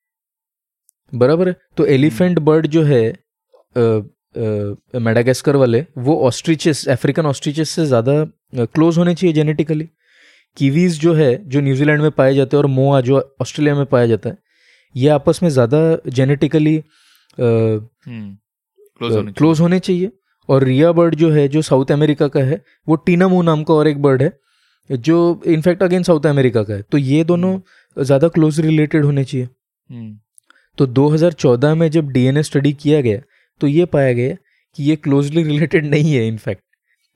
बराबर है? तो एलिफेंट बर्ड जो है मेडागास्कर वाले वो ऑस्ट्रिचेस अफ्रीकन ऑस्ट्रिचेस से ज़्यादा क्लोज होने चाहिए जेनेटिकली कीवीज जो है जो न्यूजीलैंड में पाए जाते हैं और मोआ जो ऑस्ट्रेलिया में पाया जाता है ये आपस में ज़्यादा जेनेटिकली क्लोज होने चाहिए। और रिया बर्ड जो है जो साउथ अमेरिका का है वो टीनामू नाम का और एक बर्ड है जो इनफैक्ट अगेन साउथ अमेरिका का है। तो ये दोनों ज़्यादा क्लोज रिलेटेड होने चाहिए। हम्म, तो 2014 में जब डीएनए स्टडी किया गया तो ये पाया गया कि ये क्लोजली रिलेटेड नहीं है इनफैक्ट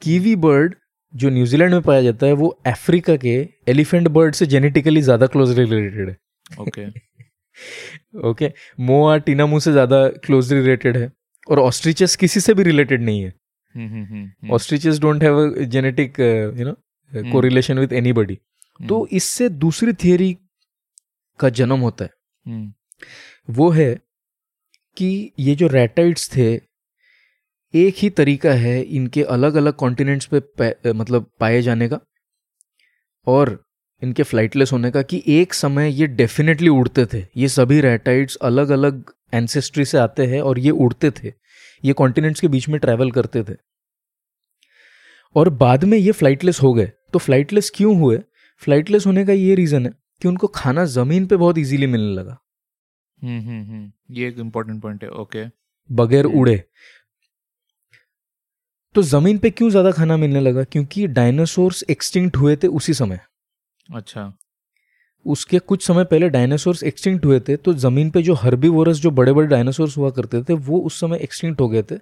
कीवी बर्ड जो न्यूजीलैंड में पाया जाता है वो अफ्रीका के एलिफेंट बर्ड से जेनेटिकली ज़्यादा क्लोजली रिलेटेड है। ओके ओके मोआ टीनामू से ज़्यादा क्लोजली रिलेटेड है। और ऑस्ट्रिचस किसी से भी रिलेटेड नहीं है। Ostriches don't have genetic you know correlation with anybody तो इससे दूसरी थियरी का जन्म होता है। हम्म, वो है कि ये जो रेटाइट्स थे एक ही तरीका है इनके अलग अलग कॉन्टिनेंट्स पे पा- मतलब पाए जाने का और इनके फ्लाइटलेस होने का कि एक समय ये डेफिनेटली उड़ते थे। ये सभी रेटाइड्स अलग अलग एंसेस्ट्री से आते हैं और ये उड़ते थे। ये कॉन्टिनेंट्स के बीच में ट्रैवल करते थे। और बाद में ये फ्लाइटलेस हो गए। तो फ्लाइटलेस क्यों हुए? फ्लाइटलेस होने का ये रीज़न है कि उनको खाना ज़मीन पे बहुत इजीली मिलने लगा। हम्म, हम्म, हम्म, ये एक इम्पोर्टेंट पॉइंट है। ओके बगैर हम्म। उड़े। तो ज़मीन पे क्यों ज़्यादा खाना मिलने लगा? क्योंकि डायनासोर्स एक्सटिंक्ट हुए थे उसी समय। अच्छा। उसके कुछ समय पहले डायनासोर्स एक्सटिंक्ट हुए थे तो ज़मीन पे जो हर्बीवोरस जो बड़े बड़े डायनासोर्स हुआ करते थे वो उस समय एक्सटिंक्ट हो गए थे।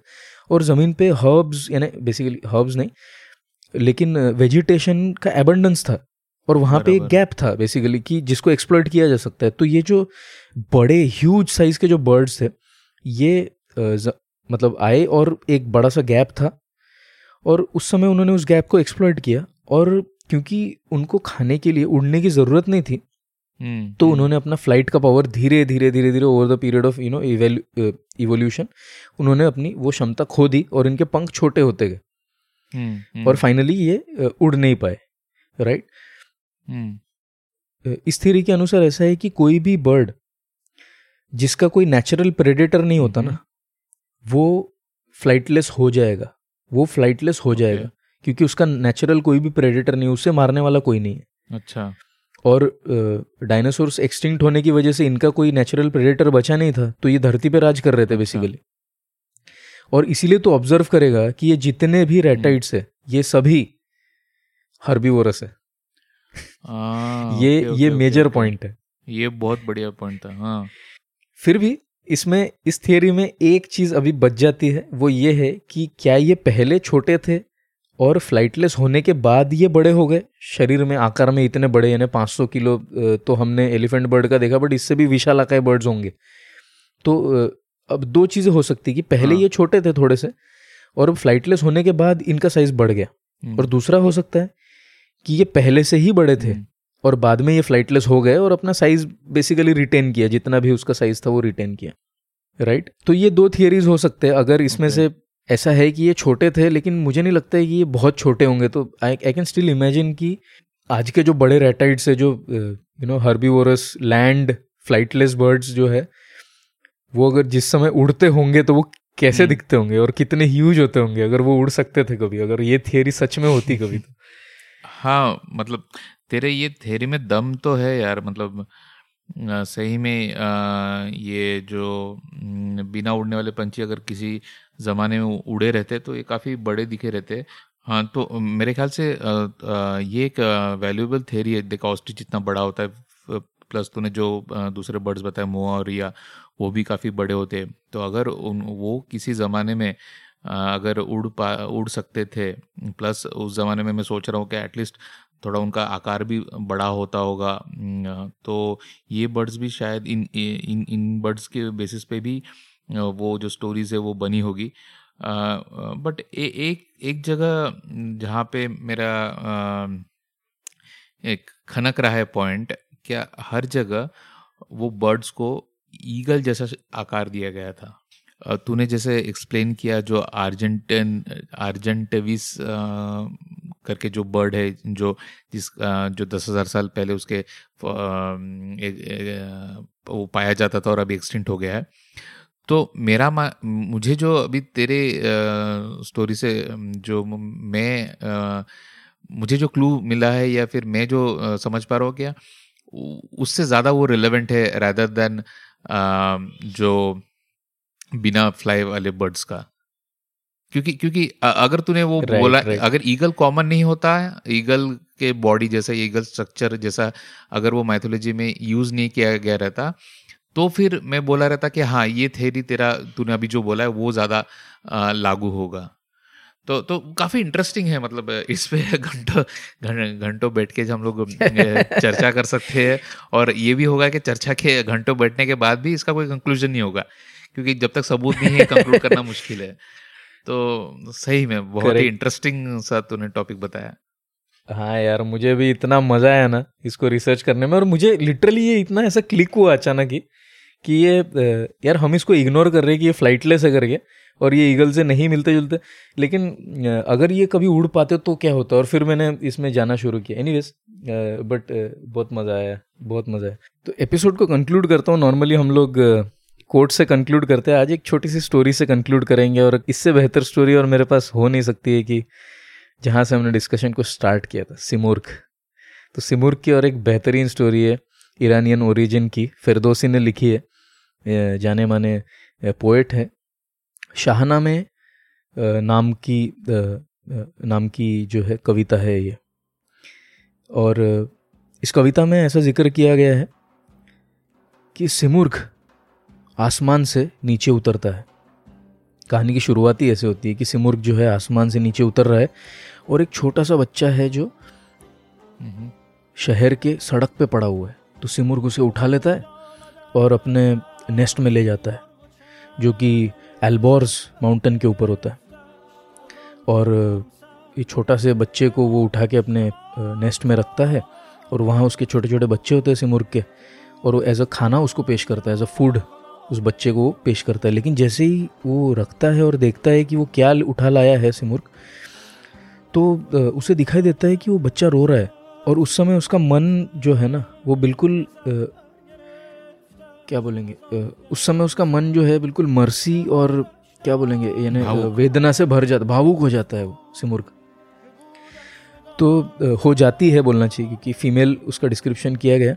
और ज़मीन पे हर्ब्स यानी बेसिकली हर्ब्स नहीं लेकिन वेजिटेशन का एबंडेंस था। और वहाँ पे एक गैप था बेसिकली कि जिसको एक्सप्लोइट किया जा सकता है। तो ये जो बड़े ह्यूज साइज़ के जो बर्ड्स थे ये ज- मतलब आए और एक बड़ा सा गैप था। और उस समय उन्होंने उस गैप को एक्सप्लोइट किया। और क्योंकि उनको खाने के लिए उड़ने की ज़रूरत नहीं थी। हम्म, तो हम्म, उन्होंने अपना फ़्लाइट का पावर धीरे धीरे धीरे धीरे over the period of you know evolution उन्होंने अपनी वो क्षमता खो दी और इनके पंख छोटे होते गए। हम्म, और फाइनली ये उड़ नहीं पाए राइट हम्म, इस थ्योरी के अनुसार ऐसा है कि कोई भी बर्ड जिसका कोई नेचुरल प्रेडेटर नहीं होता ना वो फ्लाइटलेस हो जाएगा वो फ्लाइटलेस हो जाएगा। क्योंकि उसका नेचुरल कोई भी प्रेडेटर नहीं उसे मारने वाला कोई नहीं है। अच्छा। और डायनासोर्स एक्सटिंक्ट होने की वजह से इनका कोई नेचुरल प्रेडेटर बचा नहीं था तो ये धरती पे राज कर रहे थे अच्छा। बेसिकली और इसीलिए तो ऑब्ज़र्व करेगा कि ये जितने भी रेटाइट्स है ये सभी हर्बीवोरस है। हाँ, ये ये मेजर पॉइंट है। ये बहुत बढ़िया पॉइंट था हाँ। फिर भी इसमें इस थियोरी में एक चीज़ अभी बच जाती है वो ये है कि क्या ये पहले छोटे थे और फ्लाइटलेस होने के बाद ये बड़े हो गए। शरीर में आकार में इतने बड़े यानी 500 किलो तो हमने एलिफेंट बर्ड का देखा बट इससे भी विशाल आकार बर्ड्स होंगे। तो अब दो चीज़ें हो सकती कि पहले हाँ। ये छोटे थे थोड़े से और अब फ्लाइटलेस होने के बाद इनका साइज़ बढ़ गया। हम्म, और दूसरा हो सकता है कि ये पहले से ही बड़े थे हम्म, और बाद में ये फ्लाइटलेस हो गए और अपना साइज़ बेसिकली रिटेन किया जितना भी उसका साइज़ था वो रिटेन किया। Right right? तो ये दो थियरीज हो सकते हैं। अगर इसमें Okay. से ऐसा है कि ये छोटे थे लेकिन मुझे नहीं लगता है कि ये बहुत छोटे होंगे। तो I I can still imagine कि आज के जो बड़े रेटाइड्स है जो you know herbivorous land flightless birds जो है वो अगर जिस समय उड़ते होंगे तो वो कैसे हम्म। दिखते होंगे? और कितने ह्यूज होते होंगे अगर वो उड़ सकते थे कभी अगर ये थियरी सच में होती कभी तो। हाँ मतलब तेरे ये थेरी में दम तो है यार मतलब सही में आ, ये जो बिना उड़ने वाले पंछी अगर किसी ज़माने में उड़े रहते तो ये काफ़ी बड़े दिखे रहते हाँ। तो मेरे ख्याल से ये एक वैल्यूएबल थेरी है। देखा ऑस्ट्रिच जितना बड़ा होता है प्लस तूने जो दूसरे बर्ड्स बताए मोआ और या वो भी काफ़ी बड़े होते हैं। तो अगर उन, वो किसी ज़माने में अगर उड़ पा, उड़ सकते थे प्लस उस ज़माने में मैं सोच रहा हूँ कि एटलीस्ट थोड़ा उनका आकार भी बड़ा होता होगा। तो ये बर्ड्स भी शायद इन इन इन बर्ड्स के बेसिस पे भी वो जो स्टोरीज है, वो बनी होगी। बट एक एक जगह जहाँ पे मेरा एक खनक रहा है पॉइंट क्या हर जगह वो बर्ड्स को ईगल जैसा आकार दिया गया था। तूने जैसे एक्सप्लेन किया जो आर्जेंटन आर्जेंटविस करके जो बर्ड है, जो जिस जो दस हज़ार साल पहले उसके वो पाया जाता था और अभी एक्सटेंट हो गया है। तो मेरा मुझे जो अभी तेरे स्टोरी से जो मैं मुझे जो क्लू मिला है या फिर मैं जो समझ पा रहा हूँ क्या उससे ज़्यादा वो रिलेवेंट है रैदर देन जो बिना फ्लाई वाले बर्ड्स का क्योंकि क्योंकि अगर तूने वो right, बोला right. अगर ईगल कॉमन नहीं होता है ईगल के बॉडी जैसा ईगल स्ट्रक्चर जैसा अगर वो माइथोलॉजी में यूज़ नहीं किया गया रहता तो फिर मैं बोला रहता कि हाँ ये थेरी तेरा तूने अभी जो बोला है वो ज़्यादा लागू होगा। तो तो काफ़ी इंटरेस्टिंग है मतलब इस पे घंटों घंटों बैठ के हम लोग चर्चा कर सकते हैं। और ये भी होगा कि चर्चा के घंटों बैठने के बाद भी इसका कोई कंक्लूजन नहीं होगा क्योंकि जब तक सबूत नहीं है कंक्लूड करना मुश्किल है। तो सही में बहुत ही इंटरेस्टिंग सा तूने टॉपिक बताया। हाँ यार मुझे भी इतना मज़ा आया ना इसको रिसर्च करने में और मुझे लिटरली ये इतना ऐसा क्लिक हुआ अचानक ही कि ये यार हम इसको इग्नोर कर रहे हैं कि ये फ्लाइटलेस है करके, और ये ईगल से नहीं मिलते जुलते। लेकिन अगर ये कभी उड़ पाते तो क्या होता? और फिर मैंने इसमें जाना शुरू किया। एनी बट बहुत मज़ा आया, बहुत मज़ा आया। तो एपिसोड को कंक्लूड करता हूँ। नॉर्मली हम लोग कोर्ट से कंक्लूड करते हैं। आज एक छोटी सी स्टोरी से कंक्लूड करेंगे, और इससे बेहतर स्टोरी और मेरे पास हो नहीं सकती है कि जहाँ से हमने डिस्कशन को स्टार्ट किया था सिमुर्ख तो सिमुर्ख की और एक बेहतरीन स्टोरी है। ईरानियन ओरिजिन की फिरदोसी ने लिखी है। जाने माने पोइट है। शाहना में नाम की नाम की जो है कविता है ये। और इस कविता में ऐसा ज़िक्र किया गया है कि सिमुर्ख आसमान से नीचे उतरता है। कहानी की शुरुआत ही ऐसे होती है कि सिमुर्ग जो है आसमान से नीचे उतर रहा है और एक छोटा सा बच्चा है जो शहर के सड़क पे पड़ा हुआ है। तो सिमुर्ग उसे उठा लेता है और अपने नेस्ट में ले जाता है, जो कि एल्बोर्स माउंटेन के ऊपर होता है। और ये छोटा से बच्चे को वो उठा के अपने नेस्ट में रखता है और वहाँ उसके छोटे छोटे बच्चे होते हैं सिमुर्ग के, और वो एज अ खाना उसको पेश करता है एज अ फ़ूड उस बच्चे को पेश करता है। लेकिन जैसे ही वो रखता है और देखता है कि वो क्या उठा लाया है सिमुर्ग तो उसे दिखाई देता है कि वो बच्चा रो रहा है। और उस समय उसका मन जो है ना वो बिल्कुल आ, क्या बोलेंगे आ, उस समय उसका मन जो है बिल्कुल मर्सी और क्या बोलेंगे यानी वेदना से भर जाता भावुक हो जाता है वो सिमुर्ग तो हो जाती है बोलना चाहिए क्योंकि फीमेल उसका डिस्क्रिप्शन किया गया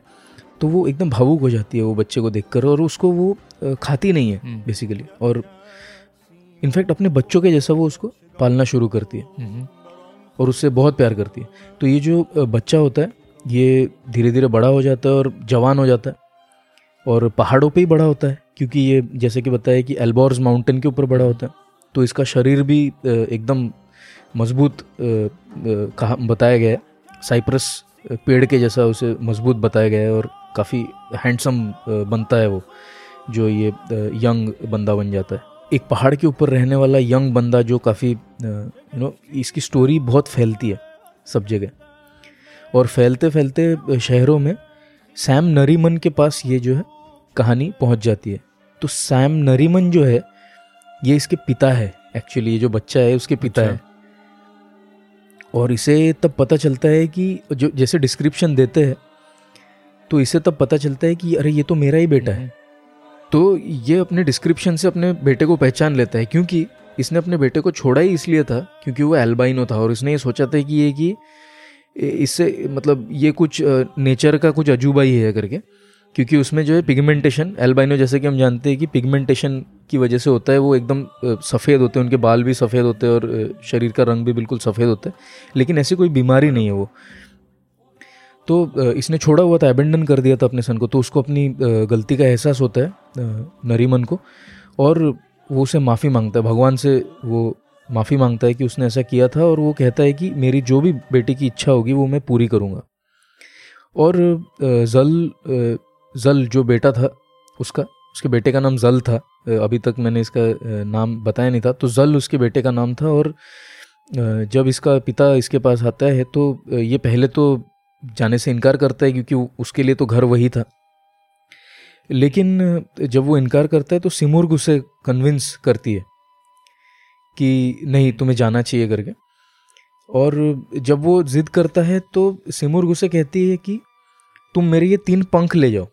तो वो एकदम भावुक हो जाती है वो बच्चे को देखकर और उसको वो खाती नहीं है बेसिकली हम्म। और इनफैक्ट अपने बच्चों के जैसा वो उसको पालना शुरू करती है हम्म। और उससे बहुत प्यार करती है। तो ये जो बच्चा होता है, ये धीरे धीरे बड़ा हो जाता है और जवान हो जाता है। और पहाड़ों पे ही बड़ा होता है, क्योंकि ये जैसे कि बताया कि एल्बोर्स माउंटेन के ऊपर बड़ा होता है। तो इसका शरीर भी एकदम मज़बूत कहा, बताया गया है। साइप्रस पेड़ के जैसा उसे मज़बूत बताया गया है और काफ़ी हैंडसम बनता है वो, जो ये यंग बंदा बन जाता है। एक पहाड़ के ऊपर रहने वाला यंग बंदा जो काफ़ी यू नो इसकी स्टोरी बहुत फैलती है सब जगह। और फैलते फैलते शहरों में सैम नरीमन के पास ये जो है कहानी पहुँच जाती है। तो सैम नरीमन जो है ये इसके पिता है एक्चुअली ये जो बच्चा है उसके पिता अच्छा। है। और इसे तब पता चलता है कि जो जैसे डिस्क्रिप्शन देते हैं तो इसे तब पता चलता है कि अरे ये तो मेरा ही बेटा है। तो ये अपने डिस्क्रिप्शन से अपने बेटे को पहचान लेता है, क्योंकि इसने अपने बेटे को छोड़ा ही इसलिए था, क्योंकि वो एल्बाइनो था, और इसने ये सोचा था कि ये कि इससे मतलब ये कुछ नेचर का कुछ अजूबा ही है करके, क्योंकि उसमें जो है पिगमेंटेशन एल्बाइनो जैसे कि हम जानते हैं कि पिगमेंटेशन की वजह से होता है, वो एकदम सफ़ेद होते हैं, उनके बाल भी सफ़ेद होते हैं, और शरीर का रंग भी बिल्कुल सफ़ेद होता है, लेकिन ऐसी कोई बीमारी नहीं है वो। तो इसने छोड़ा हुआ था अबेंडन कर दिया था अपने सन को तो उसको अपनी गलती का एहसास होता है। नरीमन को, और वो उसे माफ़ी माँगता है। भगवान से वो माफ़ी माँगता है कि उसने ऐसा किया था और वो कहता है कि मेरी जो भी बेटे की इच्छा होगी वो मैं पूरी करूँगा। और जल जल जो बेटा था उसका, उसके बेटे का नाम जल था अभी तक मैंने इसका नाम बताया नहीं था। तो जल उसके बेटे का नाम था और जब इसका पिता इसके पास आता है तो ये पहले तो जाने से इनकार करता है क्योंकि उसके लिए तो घर वही था। लेकिन जब वो इनकार करता है तो सिमुर्ग उसे कन्विंस करती है कि नहीं तुम्हें जाना चाहिए करके और जब वो जिद करता है तो सिमुर्ग उसे कहती है कि तुम मेरे ये तीन पंख ले जाओ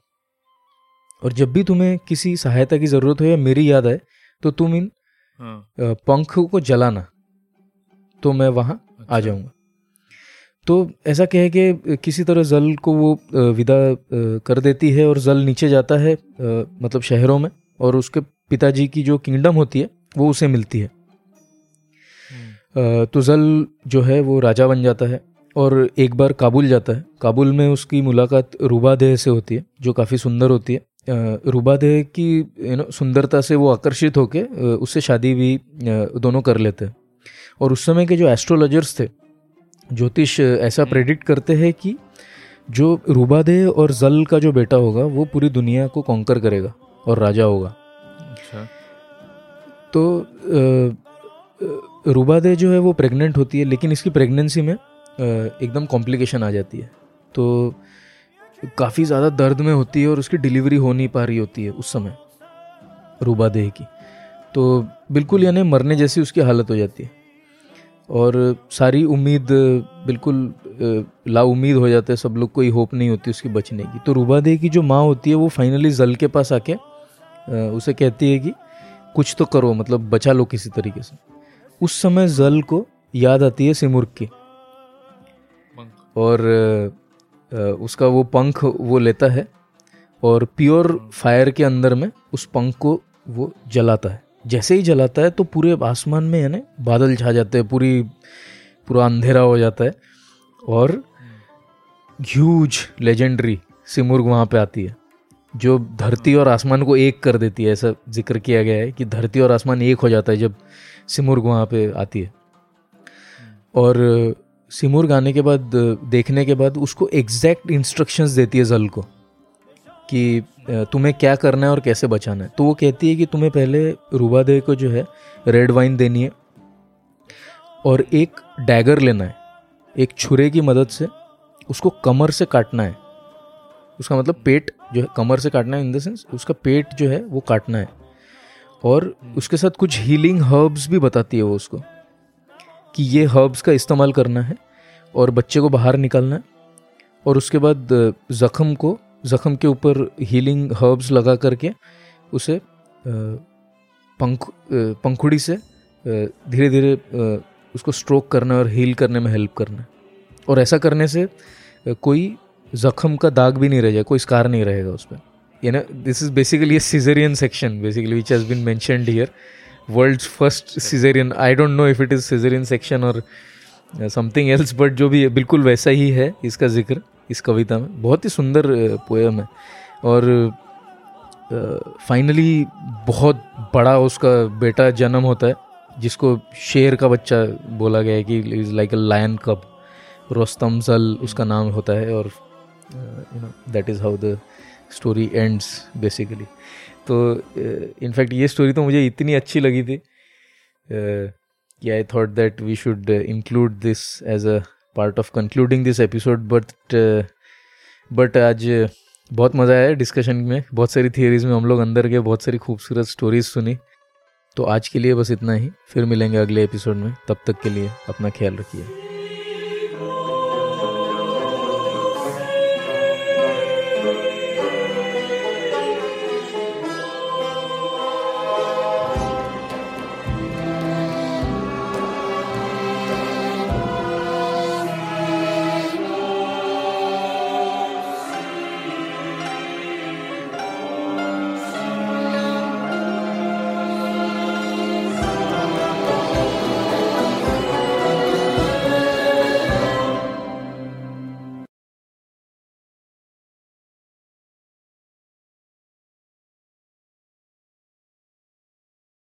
और जब भी तुम्हें किसी सहायता की ज़रूरत हो या मेरी याद आए तो तुम इन हाँ। पंख को जलाना तो मैं वहाँ अच्छा। आ जाऊँगा तो ऐसा कह कि किसी तरह जल को वो विदा कर देती है और जल नीचे जाता है मतलब शहरों में और उसके पिताजी की जो किंगडम होती है वो उसे मिलती है। तो जल जो है वो राजा बन जाता है और एक बार काबुल जाता है। काबुल में उसकी मुलाकात रूबादेह से होती है जो काफ़ी सुंदर होती है। रूबादेह की यू नो सुंदरता से वो आकर्षित होकर उससे शादी भी दोनों कर लेते हैं। और उस समय के जो एस्ट्रोलॉजर्स थे ज्योतिष ऐसा प्रेडिक्ट करते हैं कि जो रूबादेह और जल का जो बेटा होगा वो पूरी दुनिया को कॉन्कर करेगा और राजा होगा। अच्छा। तो रूबादे जो है वो प्रेग्नेंट होती है लेकिन इसकी प्रेगनेंसी में एकदम कॉम्प्लिकेशन आ जाती है। तो काफ़ी ज़्यादा दर्द में होती है और उसकी डिलीवरी हो नहीं पा रही होती है उस समय रूबादेह की। तो बिल्कुल यानी मरने जैसी उसकी हालत हो जाती है। और सारी उम्मीद, बिल्कुल ला उम्मीद हो जाते हैं, सब लोग, कोई होप नहीं होती उसकी बचने की। तो रूबा दे की जो माँ होती है, वो फाइनली जल के पास आके उसे कहती है कि, कुछ तो करो मतलब बचा लो किसी तरीके से। उस समय जल को याद आती है सिमुर्ग की। और उसका वो पंख वो लेता है, और प्योर फायर के अंदर में उस पंख को वो जलाता है। जैसे ही जलाता है तो पूरे आसमान में, यानी बादल छा जाते हैं, पूरी, पूरा अंधेरा हो जाता है। और ह्यूज लेजेंडरी सिमुर्ग वहाँ पे आती है, जो धरती और आसमान को एक कर देती है। ऐसा ज़िक्र किया गया है कि धरती और आसमान एक हो जाता है जब सिमुर्ग वहाँ पे आती है। और सिमुर्ग आने के बाद, देखने के बाद उसको एग्जैक्ट इंस्ट्रक्शंस देती है जल को कि तुम्हें क्या करना है और कैसे बचाना है? तो वो कहती है कि तुम्हें पहले रूबादे को जो है रेड वाइन देनी है और एक डैगर लेना है, एक छुरे की मदद से उसको कमर से काटना है। उसका मतलब पेट जो है, कमर से काटना है इन द सेंस उसका पेट जो है, वो काटना है। और उसके साथ कुछ हीलिंग हर्ब्स भी बताती है वो उसको कि ये हर्ब्स का इस्तेमाल करना है और बच्चे को बाहर निकालना है और उसके बाद ज़ख़म को जख्म के ऊपर हीलिंग हर्ब्स लगा करके उसे पंख पंखुड़ी से धीरे धीरे उसको स्ट्रोक करने और हील करने में हेल्प करना। और ऐसा करने से कोई जख्म का दाग भी नहीं रह जाए, कोई स्कार नहीं रहेगा उस पर। You know this is basically a caesarean section basically which has been mentioned here world's first caesarean I don't know if it is caesarean section और समथिंग एल्स बट जो भी है, बिल्कुल वैसा ही है, इसका ज़िक्र। इस कविता में। बहुत ही सुंदर पोएम है। और फाइनली बहुत बड़ा उसका बेटा जन्म होता है, जिसको शेर का बच्चा बोला गया है कि is like a lion cub Rostam सल उसका नाम होता है और you know that is how the story ends basically तो इनफैक्ट ये स्टोरी तो मुझे इतनी अच्छी लगी थी कि I thought that we should include this as a part of concluding this episode but but आज बहुत मज़ा आया डिस्कशन में। बहुत सारी थियरीज में हम लोग अंदर गए, बहुत सारी खूबसूरत स्टोरीज सुनी। तो आज के लिए बस इतना ही। फिर मिलेंगे अगले एपिसोड में। तब तक के लिए अपना ख्याल रखिए।